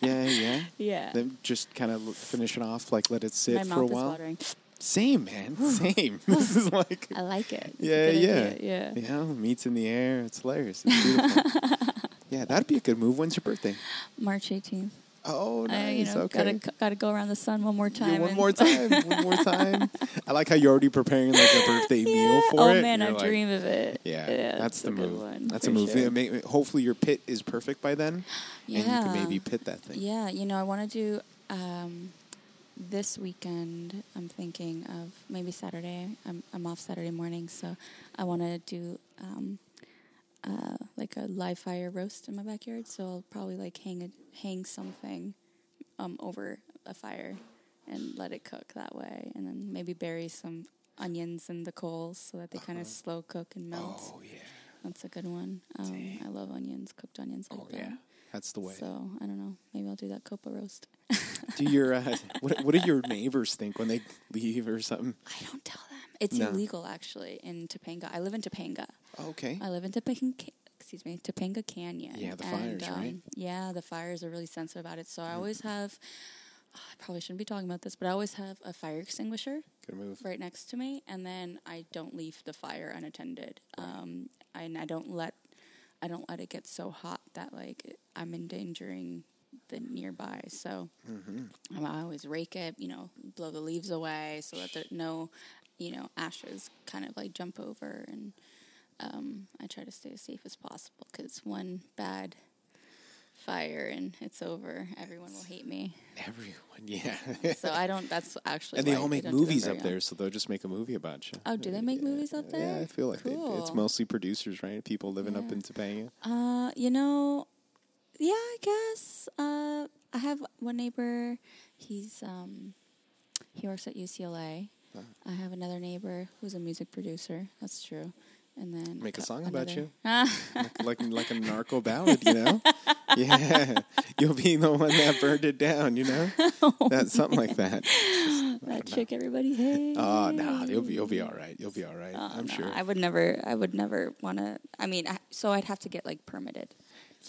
Yeah, yeah. yeah. Then just kind of finish it off, like let it sit my for a while. watering. Same, man. Same. this is like I like it. Yeah, yeah, Yeah. You know, meat's in the air. It's hilarious. It's beautiful. yeah, that'd be a good move. When's your birthday? March 18th. Oh, nice. I, you know, okay. gotta gotta go around the sun one more Yeah, time. one more time. one more time. I like how you're already preparing like a birthday meal for oh it. Oh man, I like, dream of it. Yeah, that's it's the move. one, that's a move. sure. Yeah, Hopefully, your pit is perfect by then, and you can maybe pit that thing. Yeah, you know, I want to do um, this weekend. I'm thinking of maybe Saturday. I'm I'm off Saturday morning, so I want to do um, uh, like a live fire roast in my backyard. So I'll probably like hang a, hang something um, over a fire and let it cook that way, and then maybe bury some onions in the coals so that they kind of slow cook and melt. Uh-huh. Oh yeah. That's a good one. Um, I love onions, cooked onions like Oh that. yeah. That's the way. So I don't know. Maybe I'll do that copa roast. Do your uh, what? What do your neighbors think when they leave or something? I don't tell them. It's No. illegal actually in Topanga. I live in Topanga. Okay. I live in Topanga. Excuse me, Topanga Canyon. Yeah, the And, fires, right? um, Yeah, the fires are really sensitive about it. So I always have. oh, I probably shouldn't be talking about this, but I always have a fire extinguisher right next to me, and then I don't leave the fire unattended. Um, and I don't let I don't let it get so hot that like I'm endangering the nearby. So Mm-hmm. I always rake it, you know, blow the leaves away so that there no, you know, ashes kind of like jump over, and um, I try to stay as safe as possible because one bad fire and it's over. Everyone will hate me. Everyone, yeah. So I don't. That's actually and they all make don't do them movies up there, so they'll just make a movie about you. Oh, do they make movies up there? Yeah, I feel like they, it's mostly producers, right? People living up in Topanga. Uh, you know, yeah, I guess. Uh, I have one neighbor. He's um, he works at UCLA. Uh-huh. I have another neighbor who's a music producer. That's true. And then Make a song about you. Ah, like like a narco ballad, you know? yeah, you'll be the one that burned it down, you know? That's something like that. that chick everybody hates. Oh no, you'll be you'll be all right. You'll be all right. Oh, I'm no, sure. I would never. I would never want to. I mean, I, so I'd have to get like permitted.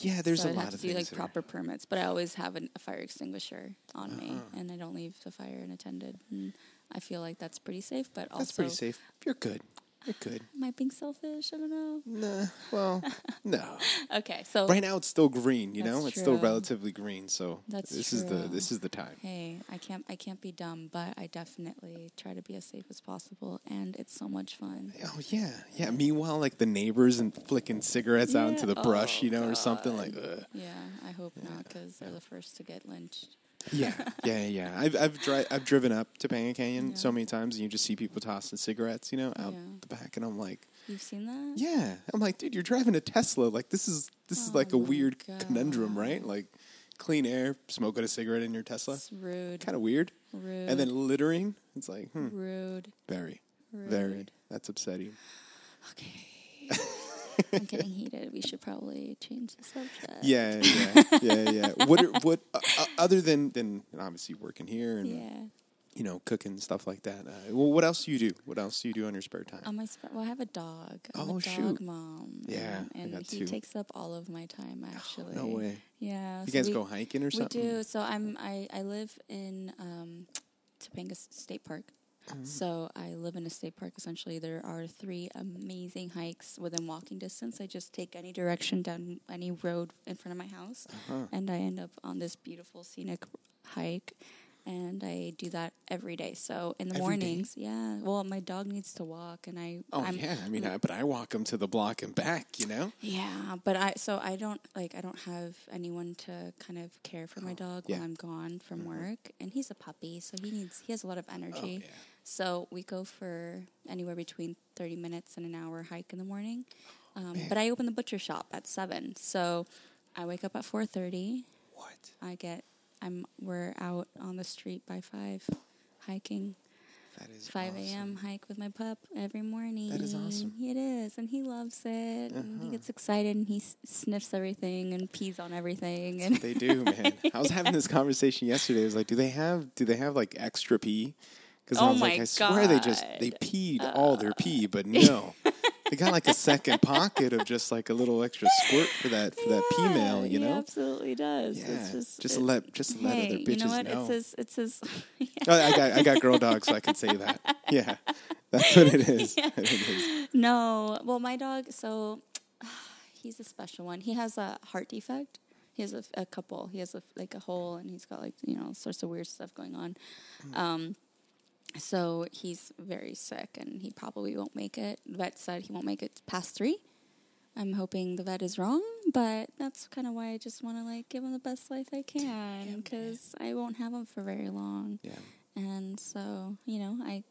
yeah, there's so a I'd lot have of to do things. like are- proper permits. But I always have an, a fire extinguisher on me, Uh-huh. and I don't leave the fire unattended. And I feel like that's pretty safe. But also, That's pretty safe. You're good. You're good. Am I being selfish? I don't know. Nah, well, no. Okay, so Right now it's still green, you know? That's It's still relatively green, so That's this is the this is the time. hey, I can't I can't be dumb, but I definitely try to be as safe as possible, and it's so much fun. Oh yeah, yeah. Meanwhile, like the neighbors and flicking cigarettes out into Yeah. the brush, Oh, you know, or something like. God. Ugh. Yeah, I hope not, because they're the first to get lynched. Yeah, yeah, yeah. I've I've, dri- I've driven up to Topanga Canyon Yeah. so many times, and you just see people tossing cigarettes, you know, out Yeah. the back, and I'm like, You've seen that? yeah. I'm like, dude, you're driving a Tesla. Like this is this is like a Oh my weird conundrum, right? Like clean air, smoking a cigarette in your Tesla, It's rude. kind of weird. Rude. And then littering, it's like, hmm, rude. very, very. That's upsetting. Okay. I'm getting heated. We should probably change the subject. Yeah, yeah, yeah, yeah. What are, what uh, uh, other than than obviously working here and Yeah. you know cooking stuff like that? Uh, well, what else do you do? What else do you do on your spare time? On my sp- well, I have a dog. I'm Oh, a dog shoot. mom. Yeah, and, and he two. takes up all of my time. Actually, no way. Yeah, You so guys we- go hiking or something? We do. So I'm I I live in um, Topanga State Park. Mm-hmm. So I live in a state park. Essentially, there are three amazing hikes within walking distance. I just take any direction down any road in front of my house, Uh-huh. and I end up on this beautiful scenic hike. And I do that every day. So in the Every day? mornings, yeah. Well, my dog needs to walk, and I. Oh I'm, yeah, I mean, I, but I walk him to the block and back. You know? yeah, but I so I don't like I don't have anyone to kind of care for my dog yeah. when I'm gone from work, and he's a puppy, so he needs he has a lot of energy. Oh, yeah. So we go for anywhere between thirty minutes and an hour hike in the morning. Um, but I open the butcher shop at seven, so I wake up at four thirty. What? I get I'm we're out on the street by five, hiking. That is 5 awesome. a.m. hike with my pup every morning. That is awesome. It is, and he loves it. Uh-huh. he gets excited and he s- sniffs everything and pees on everything. And They do, man. I was having this conversation yesterday. I was like, do they have do they have like extra pee? Because I Oh was like, I swear they just they peed all their pee, but no. They got like a second pocket of just like a little extra squirt for that for that Yeah, female, you know. absolutely does. Yeah, It's just, just it- let just to let hey, other you bitches know what? know. It's his. It's his. Oh, I got I got girl dogs, so I can say that. Yeah, that's what it is. It is. no, well, my dog. So he's a special one. He has a heart defect. He has a, a couple. He has a, like a hole, and he's got like you know sorts of weird stuff going on. Hmm. Um, so he's very sick, and he probably won't make it. The vet said he won't make it past three. I'm hoping the vet is wrong, but that's kind of why I just want to like give him the best life I can because I won't have him for very long. Yeah. And so, you know, I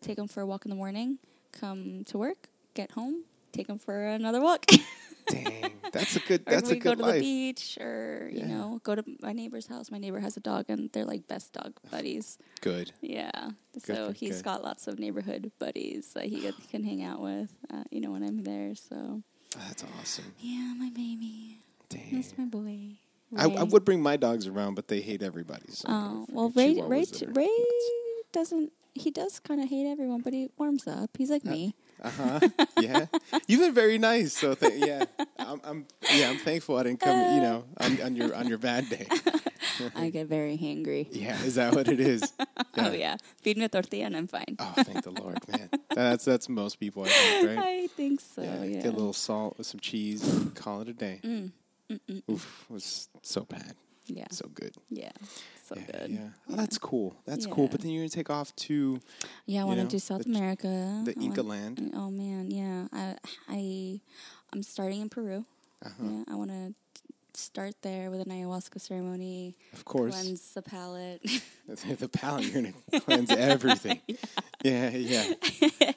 take him for a walk in the morning, come to work, get home, take him for another walk. Dang, that's a good. or That's we a go to life. the beach or, you Yeah. know, go to my neighbor's house. My neighbor has a dog and they're like best dog buddies. Good. Yeah. Good, so good, he's good. got lots of neighborhood buddies that he can hang out with, uh, you know, when I'm there. So, That's awesome. yeah, my baby. Dang. That's my boy. I, I would bring my dogs around, but they hate everybody. So Oh well, Ray Ray Ray doesn't. He does kind of hate everyone, but he warms up. He's like me. Uh huh. yeah, you've been very nice. So th- yeah, I'm, I'm. Yeah, I'm thankful I didn't come. You know, on, on your on your bad day. I get very hangry. Yeah, is that what it is? Oh yeah, feed me a tortilla and I'm fine. Oh, thank the Lord, man. That's that's most people, I think, right? I think so. Yeah, Yeah. Get a little salt with some cheese, and call it a day. Mm, Oof, it was so bad, yeah. so good. yeah. So yeah, good. Yeah, Oh, that's cool. That's cool. But then you're gonna take off to Yeah, I want to do South the- America. the I Inca land. Oh man, yeah. I I I'm starting in Peru. Uh-huh. Yeah, I want to start there with an ayahuasca ceremony. Of course. Cleanse the palate. the palate, you're gonna cleanse everything. yeah, yeah.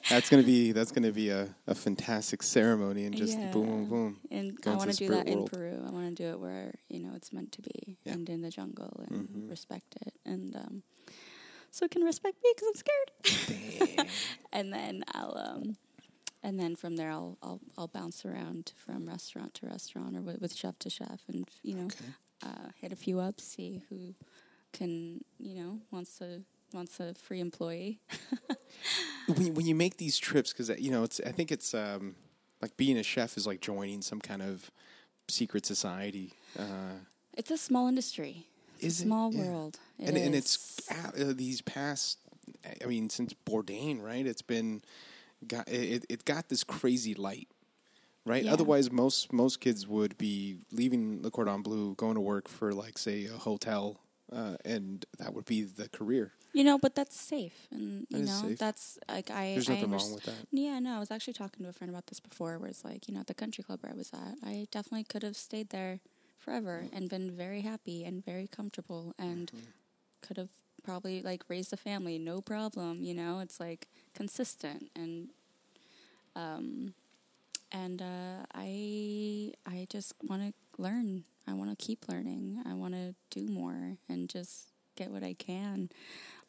That's gonna be that's gonna be a, a fantastic ceremony and just Yeah. boom, boom, boom. And I want to do that spirit in. Peru. I want to do it where you know it's meant to be, Yeah. and in the jungle, and Mhm. respect it, and um, so it can respect me because I'm scared. And then I'll um, and then from there I'll I'll I'll bounce around from restaurant to restaurant or with, with chef to chef, and you know Okay. uh, hit a few up, see who can you know wants to wants a free employee. when, when you make these trips, because you know, it's I think it's um, like being a chef is like joining some kind of secret society. Uh, It's a small industry. It's a it? small Yeah. world. It and and it's uh, these past. I mean, since Bourdain, right? It's been got it. It got this crazy light, right? Yeah. Otherwise, most most kids would be leaving Le Cordon Bleu, going to work for like say a hotel, uh, and that would be the career. You know, but that's safe, and you know, that's like I. There's I nothing wrong with that. Yeah, no, I was actually talking to a friend about this before, where it's like, you know, at the country club where I was at, I definitely could have stayed there forever and been very happy and very comfortable, and Mm-hmm. could have probably like raised a family, no problem. You know, it's like consistent and, um, and uh, I I just want to learn. I want to keep learning. I want to do more and just get what I can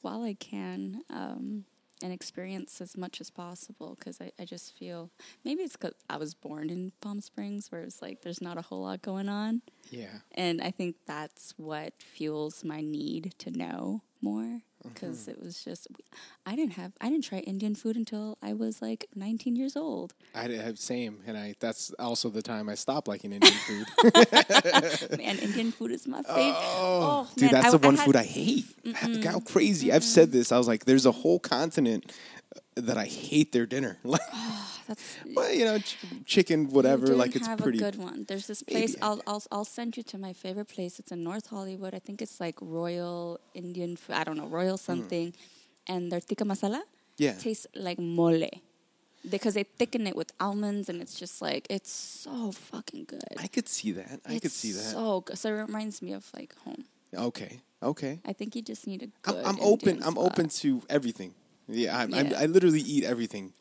while I can um, and experience as much as possible because I, I just feel maybe it's because I was born in Palm Springs where it's like there's not a whole lot going on. Yeah. And I think that's what fuels my need to know more because mm-hmm. it was just I didn't have I didn't try Indian food until I was like 19 years old. I have same, and I that's also the time I stopped liking Indian food. Man, Indian food is my favorite. Oh, Oh, dude, man, that's I- the one I had- food I hate. How crazy! I've said this. I was like, "There's a whole continent that I hate their dinner." Like, That's well, you know, ch- chicken, whatever. Like, it's have pretty. a good one. There's this place. I'll, I'll I'll send you to my favorite place. It's in North Hollywood. I think it's like Royal Indian. Food. I don't know Royal something, and their tikka masala Mm. Yeah. tastes like mole because they thicken it with almonds, and it's just like it's so fucking good. I could see that. I it's could see that. So good. So it reminds me of like home. okay, okay. I think you just need a I'm, good. I'm open. Indian I'm open to everything. Yeah, I'm, I'm, I literally eat everything,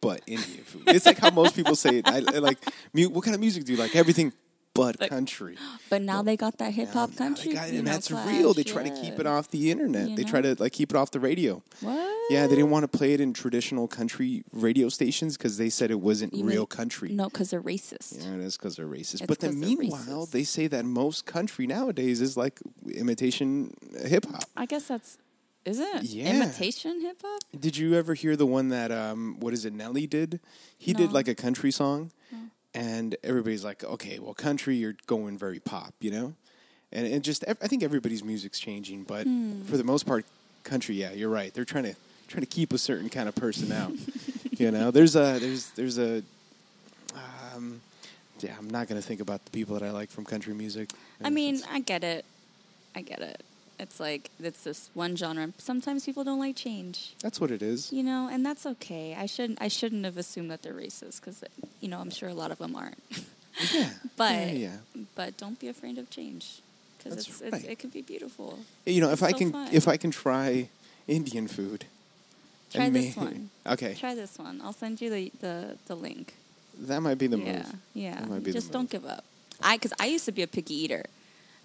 but Indian food. It's like how most people say it. I, I like. mu- What kind of music do you like? Everything but But- country. But now they got that hip hop Now- now they country. got and know, that's clash, real. They try to keep it off the internet. You they try to like keep it off the radio. What? Yeah, they didn't want to play it in traditional country radio stations because they said it wasn't You real mean- country. No, because they're racist. Yeah, it is because they're racist. It's but then meanwhile, they say that most country nowadays is like imitation hip hop. I guess that's is it Yeah. imitation hip hop? Did you ever hear the one that um what is it Nelly did? He did like a country song and everybody's like, "Okay, well country you're going very pop, you know?" And it just ev- I think everybody's music's changing, but Hmm. for the most part country, yeah, you're right. They're trying to trying to keep a certain kind of person out. you know, there's a there's there's a um yeah, I'm not going to think about the people that I like from country music. I mean, I get it. I get it. It's like it's this one genre. Sometimes people don't like change, that's what it is. you know, and that's okay. I shouldn't. I shouldn't have assumed that they're racist because, you know, I'm sure a lot of them aren't. Yeah. But yeah, yeah. but don't be afraid of change because it's, right. it's it can be beautiful. You know, if It's I so can fun. if I can try Indian food. Try this one. Okay. Try this one. I'll send you the the, the link. That might be the yeah, move. yeah. That might be the Just don't give up. I because I used to be a picky eater.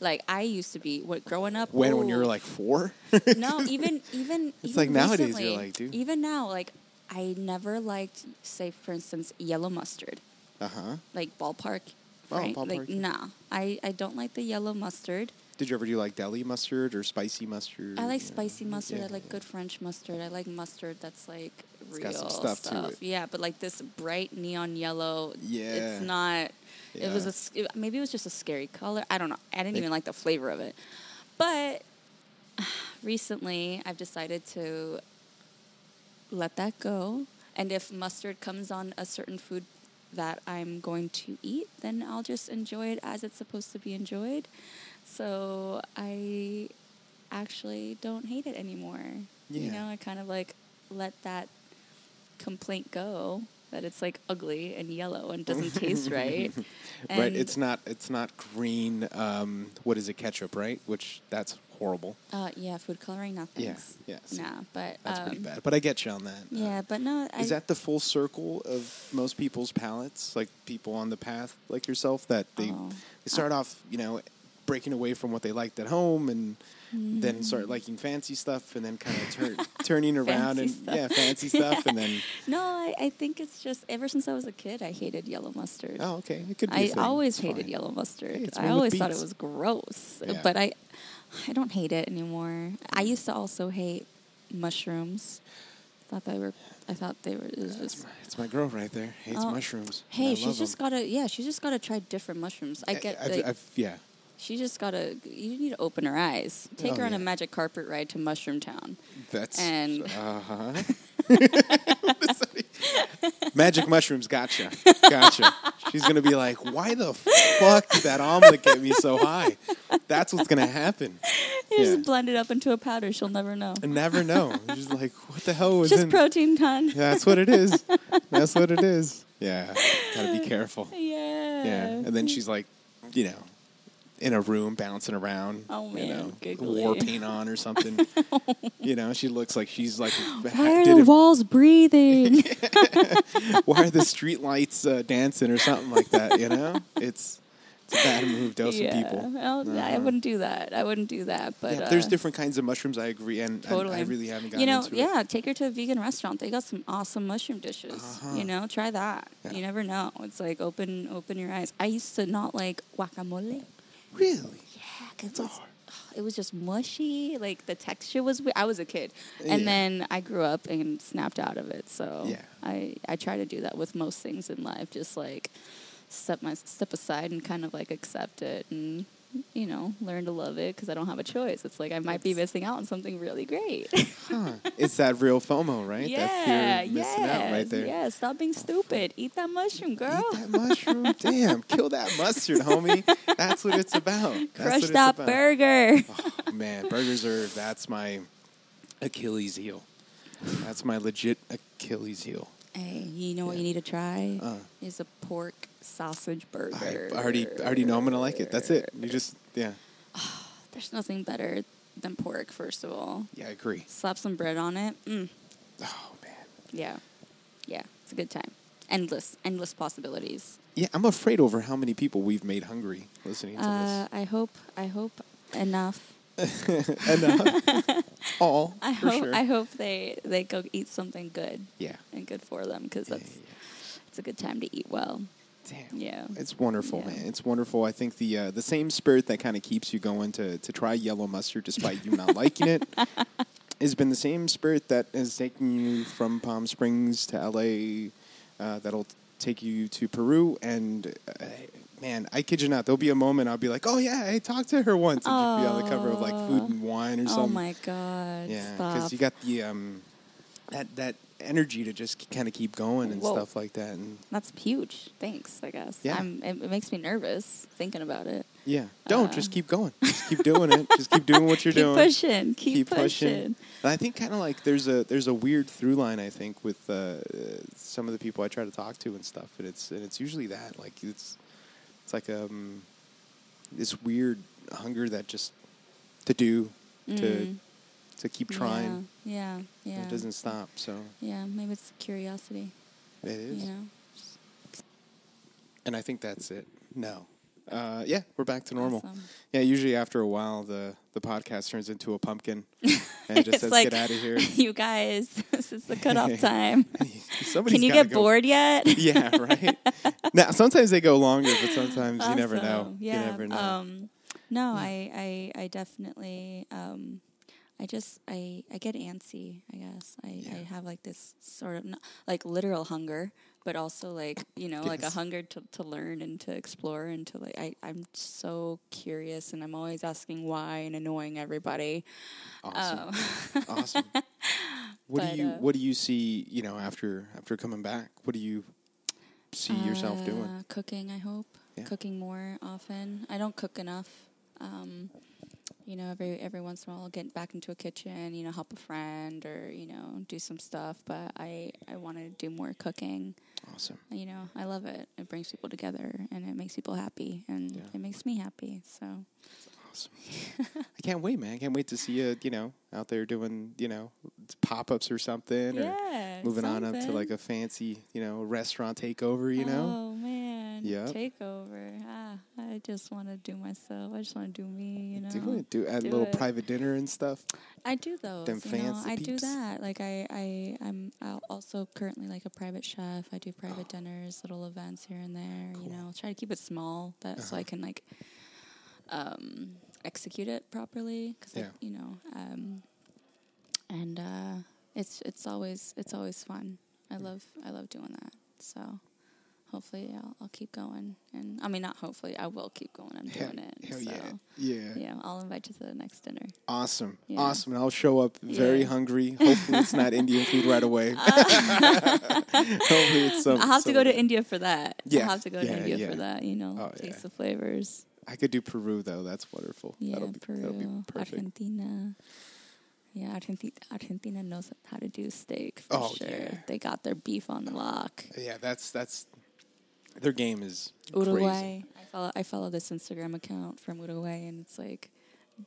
Like I used to be what growing up. When when you were like 4? no, even even It's even like nowadays you're like, dude. Even now, like I never liked, say for instance, yellow mustard, uh-huh. like ballpark. Oh, Frank. ballpark, Like nah, I I don't like the yellow mustard. Did you ever do like deli mustard or spicy mustard? I like spicy mustard. Yeah, I like yeah. good French mustard. I like mustard that's like real stuff it. Yeah, but like this bright neon yellow. Yeah. it's not. It was Yeah. a maybe it was just a scary color. I don't know. I didn't even like the flavor of it, but recently I've decided to let that go. And if mustard comes on a certain food that I'm going to eat, then I'll just enjoy it as it's supposed to be enjoyed. So I actually don't hate it anymore. Yeah. You know, I kind of like let that complaint go that it's like ugly and yellow and doesn't taste right. right. It's not. It's not green. Um, what is it? Ketchup, right? Which that's horrible. uh, yeah, food coloring, not Yeah, thanks. yes. Nah, but That's um, pretty bad. But I get you on that. Uh, Yeah, but no, Is I, that the full circle of most people's palates? Like people on the path like yourself that they Oh. they start off, you know, breaking away from what they liked at home and then mm. start liking fancy stuff and then kind of turn turning around and stuff. yeah, fancy stuff and then no, I, I think it's just ever since I was a kid, I hated yellow mustard. oh, okay, it could be. I always It's hated fine. yellow mustard. Hey, I always thought it was gross, uh, Yeah. but I, I don't hate it anymore. I mm. used to also hate mushrooms. Thought they were. I thought they were. It was It's just. my, it's my girl right there. Hates Oh. mushrooms. Hey, she's just 'em. gotta. Yeah, she's just gotta try different mushrooms. I get. I've, like, I've, yeah. She just gotta. You need to open her eyes. Take Oh, her on a magic carpet ride to Mushroom Town. That's And- uh huh. Magic mushrooms, gotcha, gotcha. She's gonna be like, "Why the fuck did that omelet get me so high?" That's what's gonna happen. You Yeah. just blend it up into a powder. She'll never know. Never know. She's like, "What the hell was Just in?" protein ton. That's what it is. That's what it is. Yeah, gotta be careful. Yeah. Yeah, and then she's like, you know, in a room bouncing around. Oh, you know, giggly. war paint on or something. you know, she looks like she's like. Why are the it- walls breathing? why are the street lights uh, dancing or something like that? You know, it's it's a bad move to some people. Well, I Uh-huh. wouldn't do that. I wouldn't do that. But yeah, there's uh, different kinds of mushrooms. I agree, and, and Totally. I really haven't gotten You know, yeah, take her to a vegan restaurant. They got some awesome mushroom dishes. Uh-huh. You know, try that. Yeah. You never know. It's like open open your eyes. I used to not like guacamole. Really? Yeah, it was, it was just mushy. Like the texture was weird. I was a kid, and Yeah. then I grew up and snapped out of it. So Yeah. I I try to do that with most things in life. Just like step my step aside and kind of like accept it and you know learn to love it because I don't have a choice. It's like I might be missing out on something really great. Huh. It's that real FOMO, right? yeah, that fear missing yeah, right there. yeah. Stop being stupid. Eat that mushroom, girl. Eat that mushroom. Damn, kill that mustard, homie. That's what it's about. That's Crush that about. burger. Man, burgers are that's my Achilles heel. That's my legit Achilles heel. Hey, you know what you need to try Uh. is a pork sausage I burger. already I already know I'm gonna like it. That's it. You just yeah. There's nothing better than pork. First of all, Yeah, I agree. slap some bread on it. Mm, Oh man. yeah, yeah, it's a good time. Endless, endless possibilities. Yeah, I'm afraid over how many people we've made hungry listening to this. Uh, I hope, I hope enough. Enough. All I for hope, sure. I hope they they go eat something good yeah. and good for them because Yeah, that's yeah, it's a good time to eat well. Yeah. Damn. Yeah. It's wonderful, Yeah. man. It's wonderful. I think the uh, the same spirit that kind of keeps you going to to try yellow mustard despite you not liking it has been the same spirit that has taken you from Palm Springs to LA. Uh, that'll take you to Peru, and uh, man, I kid you not, there'll be a moment I'll be like, "Oh yeah, I talked to her once," and she'd be on the cover of like Food and Wine or something. Oh my god! Yeah, because you got the um, that that energy to just kind of keep going and Whoa. stuff like that, and That's huge. Thanks, I guess. Yeah. I'm, it, it makes me nervous thinking about it. yeah, don't Uh. just keep going, just keep doing it, just keep doing what you're doing. keep doing. pushing. Keep, pushing. And I think kind of like there's a there's a weird through line I think with uh, some of the people I try to talk to and stuff, and it's and it's usually that like it's it's like um this weird hunger that just to do Mm. to keep trying. Yeah, yeah, yeah. It doesn't stop. So Yeah, maybe it's curiosity. it is. You know. And I think that's it. No. Uh, yeah, we're back to normal. Awesome. Yeah, usually after a while, the, the podcast turns into a pumpkin and just says, like, get out of here. you guys, this is the cutoff time. Somebody's Can you get go. bored yet? Yeah, right. now, sometimes they go longer, but sometimes you never know. Yeah. You never know. Um, no, I, I, I definitely, um, I just, I, I get antsy. I guess I, Yeah. I have like this sort of not, like literal hunger, but also like you know, like a hunger to, to learn and to explore and to like. I, I'm so curious, and I'm always asking why and annoying everybody. awesome. Um, awesome. What but, do you uh, What do you see? You know, after after coming back, what do you see yourself doing? Uh, Cooking, I hope. Yeah. Cooking more often. I don't cook enough. Um, you know, every every once in a while, I'll get back into a kitchen. You know, help a friend or you know do some stuff. But I I want to do more cooking. Awesome. You know, I love it. It brings people together and it makes people happy and Yeah. it makes me happy. So Awesome. I can't wait, man. I can't wait to see you, you know, out there doing, you know, pop ups or something. Yeah, Or moving on up to like a fancy, you know, restaurant takeover, you know? Oh man. Yep. Takeover. Ah, I just want to do myself. I just want to do me. You know. Do it. Do a little it. private dinner and stuff. I do those. Them you know, fancy I do that. Like I, I, I'm also currently like a private chef. I do private dinners, little events here and there. Oh. Cool. You know, try to keep it small, that so Uh-huh. I can like um, execute it properly. Cause Yeah. you know, um, and uh, it's it's always it's always fun. I love I love doing that. So. Hopefully, I'll, I'll keep going, and I mean, not hopefully, I will keep going. I'm Hell, doing it. hell so, yeah. Yeah. yeah, I'll invite you to the next dinner. Awesome. Yeah. Awesome. And I'll show up very Yeah. hungry. Hopefully it's not Indian food right away. Uh. Hopefully it's some I'll have to go to India for that. Yeah, I'll have to go to India yeah. for that, you know, Oh, taste yeah. the flavors. I could do Peru though. That's wonderful. Yeah, that'll be, Peru, that'll be perfect. Argentina. Yeah, Argentina, Argentina knows how to do steak for Oh, sure. yeah. They got their beef on the lock. Yeah, that's that's their game is Uruguay. Crazy. I follow I follow this Instagram account from Uruguay and it's like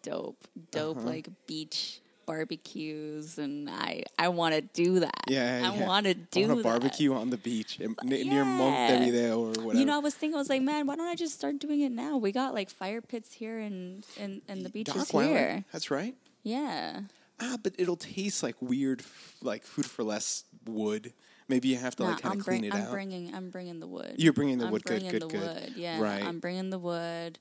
dope. Dope Uh-huh. like beach barbecues and I I want to do that. Yeah, I yeah. want to I do a that. barbecue on the beach in, n- near Montevideo or whatever. You know, I was thinking, I was like, man, why don't I just start doing it now? We got like fire pits here and and, and the beaches Island, here. That's right. Yeah. Ah, but it'll taste like weird, f- like food for less wood. Maybe you have to Nah, like kind of clean bring- it I'm out. bringing I'm bringing the wood. You're bringing the I'm wood. Good, bringing good, the good. wood. Yeah, Right. I'm bringing the wood.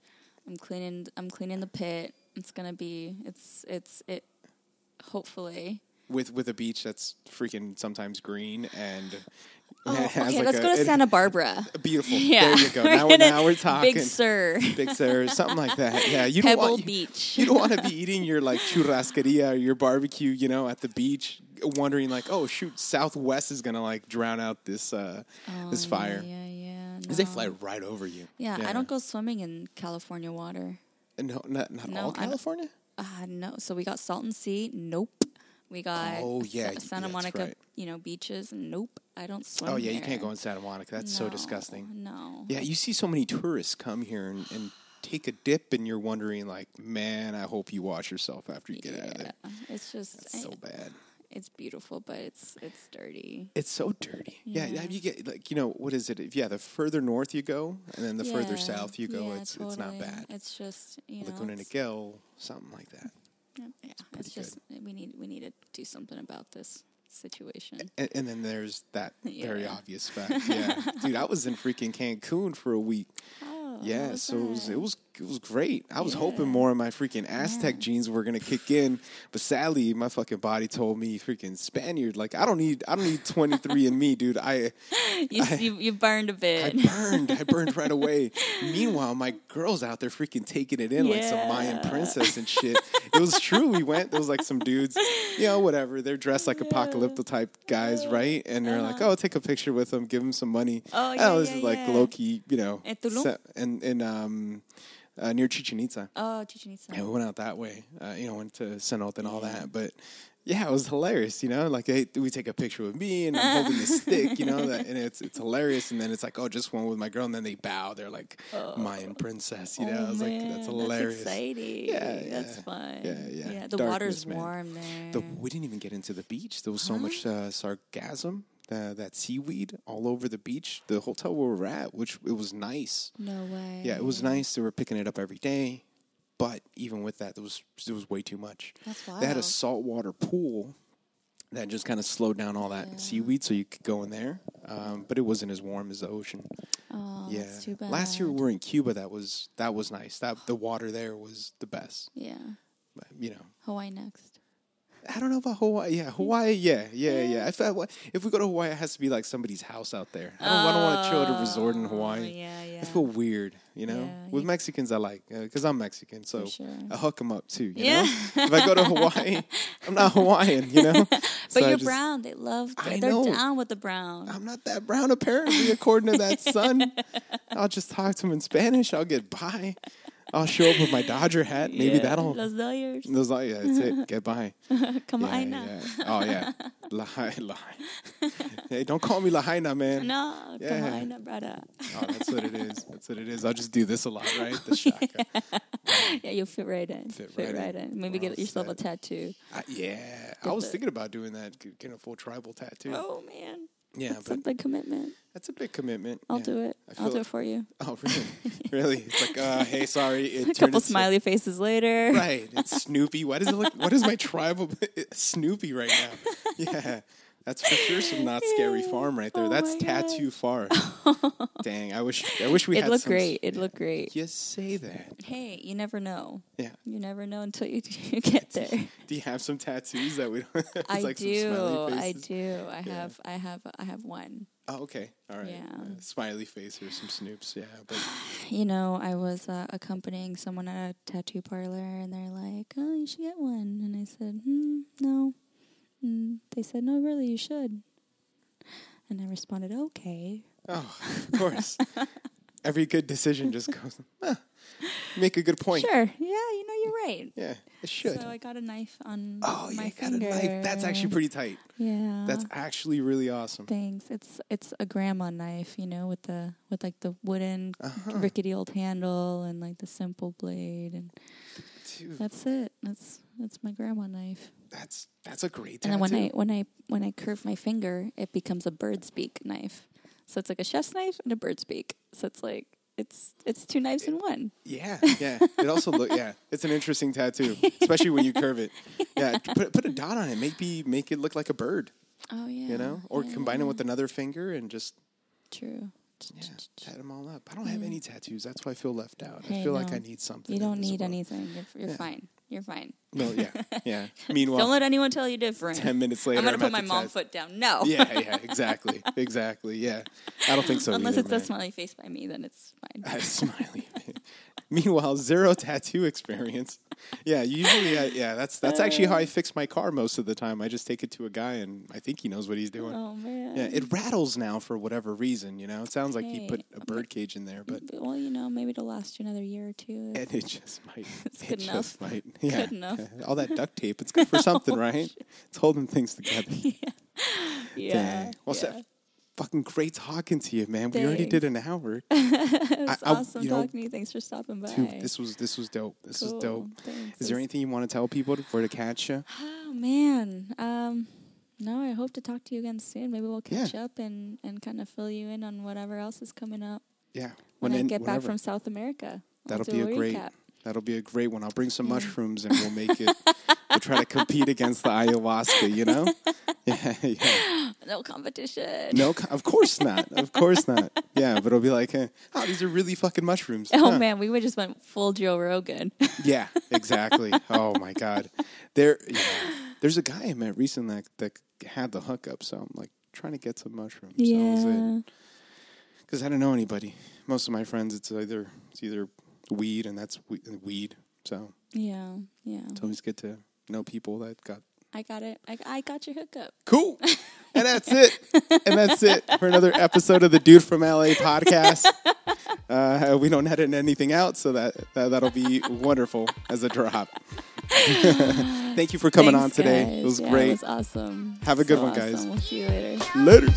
I'm cleaning. I'm cleaning the pit. It's gonna be. It's it's it. Hopefully. with with a beach that's freaking sometimes green and Oh, okay, like let's a- go to it- Santa Barbara. Beautiful. Yeah, There you go. Now, we're, now we're talking. Big Sur, Big Sur, something like that. Yeah, you don't Pebble want Beach. you don't want to be eating your like churrascaria or your barbecue, you know, at the beach, wondering like, oh shoot, Southwest is gonna like drown out this uh this Oh, fire Yeah, yeah. yeah. because they fly right over you. Yeah, I don't go swimming in California water. No, not not No, all California. Uh, no. So we got Salton Sea. Nope. We got Oh, yeah, Santa that's Monica, right. you know, beaches. Nope. I don't swim. Oh yeah, you can't go in Santa Monica. That's so disgusting. No. Yeah, you see so many tourists come here and, and take a dip, and you're wondering like, man, I hope you wash yourself after you get out of there. It's just so bad. It's beautiful, but it's it's dirty. It's so dirty. Yeah, Yeah. you get like you know what is it? If, yeah, the further north you go, and then the further south you go, yeah, it's it's not bad. It's just you know, Laguna Niguel, something like that. yeah, yeah, it's just we need we need to do something about this situation. And, and then there's that very obvious fact. Yeah, dude, I was in freaking Cancun for a week. Oh, Yeah, so it was it was it was great. I was Yeah. hoping more of my freaking Aztec Yeah. genes were gonna kick in, but sadly, my fucking body told me freaking Spaniard. Like I don't need I don't need twenty three in me, dude. I you, I- you you burned a bit. I burned. I burned right away. Meanwhile, my girl's out there freaking taking it in like some Mayan princess and shit. It was true. We went. There was like some dudes, you know, whatever. They're dressed like apocalypto type guys, right? And they're like, "Oh, take a picture with them, give them some money." Uh-huh. Oh, yeah, this yeah, is like yeah. low key, you know, se- and um, uh, near Chichen Itza. oh, Chichen Itza. Yeah, we went out that way. Uh, you know, went to cenote and all that. But yeah, it was hilarious. You know, like they, we take a picture with me and I'm holding the stick. You know, that, and it's it's hilarious. And then it's like, oh, just one with my girl, and then they bow. They're like Mayan princess. You know, oh, I was like, that's hilarious. exciting. Yeah, that's fun. Yeah, yeah. the Darkness, water's man. warm there. The, we didn't even get into the beach. There was so much uh, sargassum, uh, that seaweed all over the beach. The hotel where we were at, which it was nice. no way. Yeah, it was nice. They were picking it up every day, but even with that, there was there was way too much. That's why They had a saltwater pool that just kind of slowed down all that Yeah. seaweed, so you could go in there. Um, but it wasn't as warm as the ocean. Oh, yeah. that's too bad. Last year we were in Cuba. That was that was nice. That the water there was the best. Yeah. But, you know. Hawaii next. I don't know about Hawaii. Yeah, Hawaii. Yeah, yeah, yeah. If I, if we go to Hawaii, it has to be like somebody's house out there. I don't, I don't want to chill at a resort in Oh, Hawaii. Yeah, yeah. I feel weird, you know. Yeah, With Mexicans, I like uh, because I'm Mexican, so sure. I hook them up too. You Yeah. know, if I go to Hawaii, I'm not Hawaiian, you know. but So you're just- brown. They love. I They're know. down with the brown. I'm not that brown, apparently, according to that son. I'll just talk to him in Spanish. I'll get by. I'll show up with my Dodger hat. Maybe Yeah, that'll. Los Dodgers. Like, yeah, that's it. Get by. Come Yeah, on, yeah. Oh yeah, Lahaina. Lahaina. hey, don't call me Lahaina, man. No, Yeah. come on, brother. Oh, that's what it is. That's what it is. I'll just do this a lot, right? The shaka. Yeah, you'll fit right in. Fit Fit, right right, in. in. Maybe We're get yourself set. a tattoo. I, yeah, I was thinking about doing that, getting a full tribal tattoo. Oh man, yeah, that's a big commitment. that's a big commitment. I'll yeah. do it. I'll do it for you. Oh, really? really? It's like, uh, hey, sorry. It A couple smiley faces later. Right. It's Snoopy. Why does it look? What is my tribal Snoopy right now? Yeah, that's for sure some not scary farm right there. Oh that's tattoo farm. Dang, I wish. I wish we It had. looked some- great. It looked great. You say that. Hey, you never know. Yeah. You never know until you, you get there. Do you have some tattoos that we? Don't, I like some do. I do. I Yeah. have. I have. I have one. Oh, okay. All right. Yeah. Uh, smiley face or some Snoops. Yeah, but You know, I was uh, accompanying someone at a tattoo parlor, and they're like, "Oh, you should get one." And I said, hmm, "No." And they said, "No, really, you should." And I responded, "Okay." oh, of course. Every good decision just goes. Make a good point. Sure. Yeah, you know, you're right. Yeah, it should. So I got a knife on oh, my you got a knife. That's actually pretty tight. Yeah. That's actually really awesome. Thanks. It's it's a grandma knife, you know, with the with like the wooden Uh-huh. rickety old handle and like the simple blade and Dude, that's it. That's that's my grandma knife. that's that's a great And tattoo. then when I when I when I curve my finger, it becomes a bird's beak knife. So it's like a chef's knife and a bird's beak. So it's like it's it's two knives in one. yeah, yeah. It also look yeah. It's an interesting tattoo, especially when you curve it. Yeah, put put a dot on it. Maybe make it look like a bird. Oh yeah. You know, or yeah, combine it with another finger and just True. Yeah, tat them all up. I don't have mm. any tattoos. That's why I feel left out. I Hey, feel like. I need something. You don't need world. anything. You're you're fine. You're fine. No, yeah, yeah. Meanwhile, don't let anyone tell you different. ten minutes later, I'm gonna I'm put my mom tat- foot down. No. Yeah, yeah, exactly, exactly. Yeah, I don't think so. Unless either, it's man. a smiley face by me, then it's fine. A smiley. Meanwhile, zero tattoo experience. Yeah, usually, I, yeah, that's that's actually how I fix my car most of the time. I just take it to a guy, and I think he knows what he's doing. oh man. Yeah, it rattles now for whatever reason. You know, it sounds like he put a bird cage in there, but well, you know, maybe it'll last you another year or two. and it just might. It's it good enough. might. Yeah, Good enough. Oh. All that duct tape, it's good for oh, something, right? It's holding things together. yeah. Dang. Well, yeah. Seth, fucking great talking to you, man. We already did an hour. It's I- I- awesome you know, talking to you. Thanks for stopping by. Dude, this was this was dope. This was dope. Thanks. Is there anything you want to tell people for to catch you? Oh man. Um no, I hope to talk to you again soon. Maybe we'll Yeah. catch up and, and kind of fill you in on whatever else is coming up Yeah, when, I in- get back from South America. I'll That'll be a great. recap. That'll be a great one. I'll bring some mushrooms and we'll make it. we'll try to compete against the ayahuasca. You know? Yeah, yeah. No competition. No, co- of course not. Of course not. Yeah, but it'll be like, eh, oh, these are really fucking mushrooms. Oh Huh. man, we would just went full Joe Rogan. Yeah, exactly. oh my god, there. Yeah. There's a guy I met recently that, that had the hookup, so I'm like trying to get some mushrooms. yeah. because I don't know anybody. Most of my friends, it's either it's either weed, and that's weed. So Yeah. Yeah. it's always good to know people that got I got it. I, I got your hookup. cool. and that's it. And that's it for another episode of the Dude from LA podcast. Uh, we don't edit anything out, so that, that that'll be wonderful as a drop. Thank you for coming Thanks, on today. guys. It was Yeah, great. It was awesome. Have a good So one, guys. awesome. We'll see you later. Later.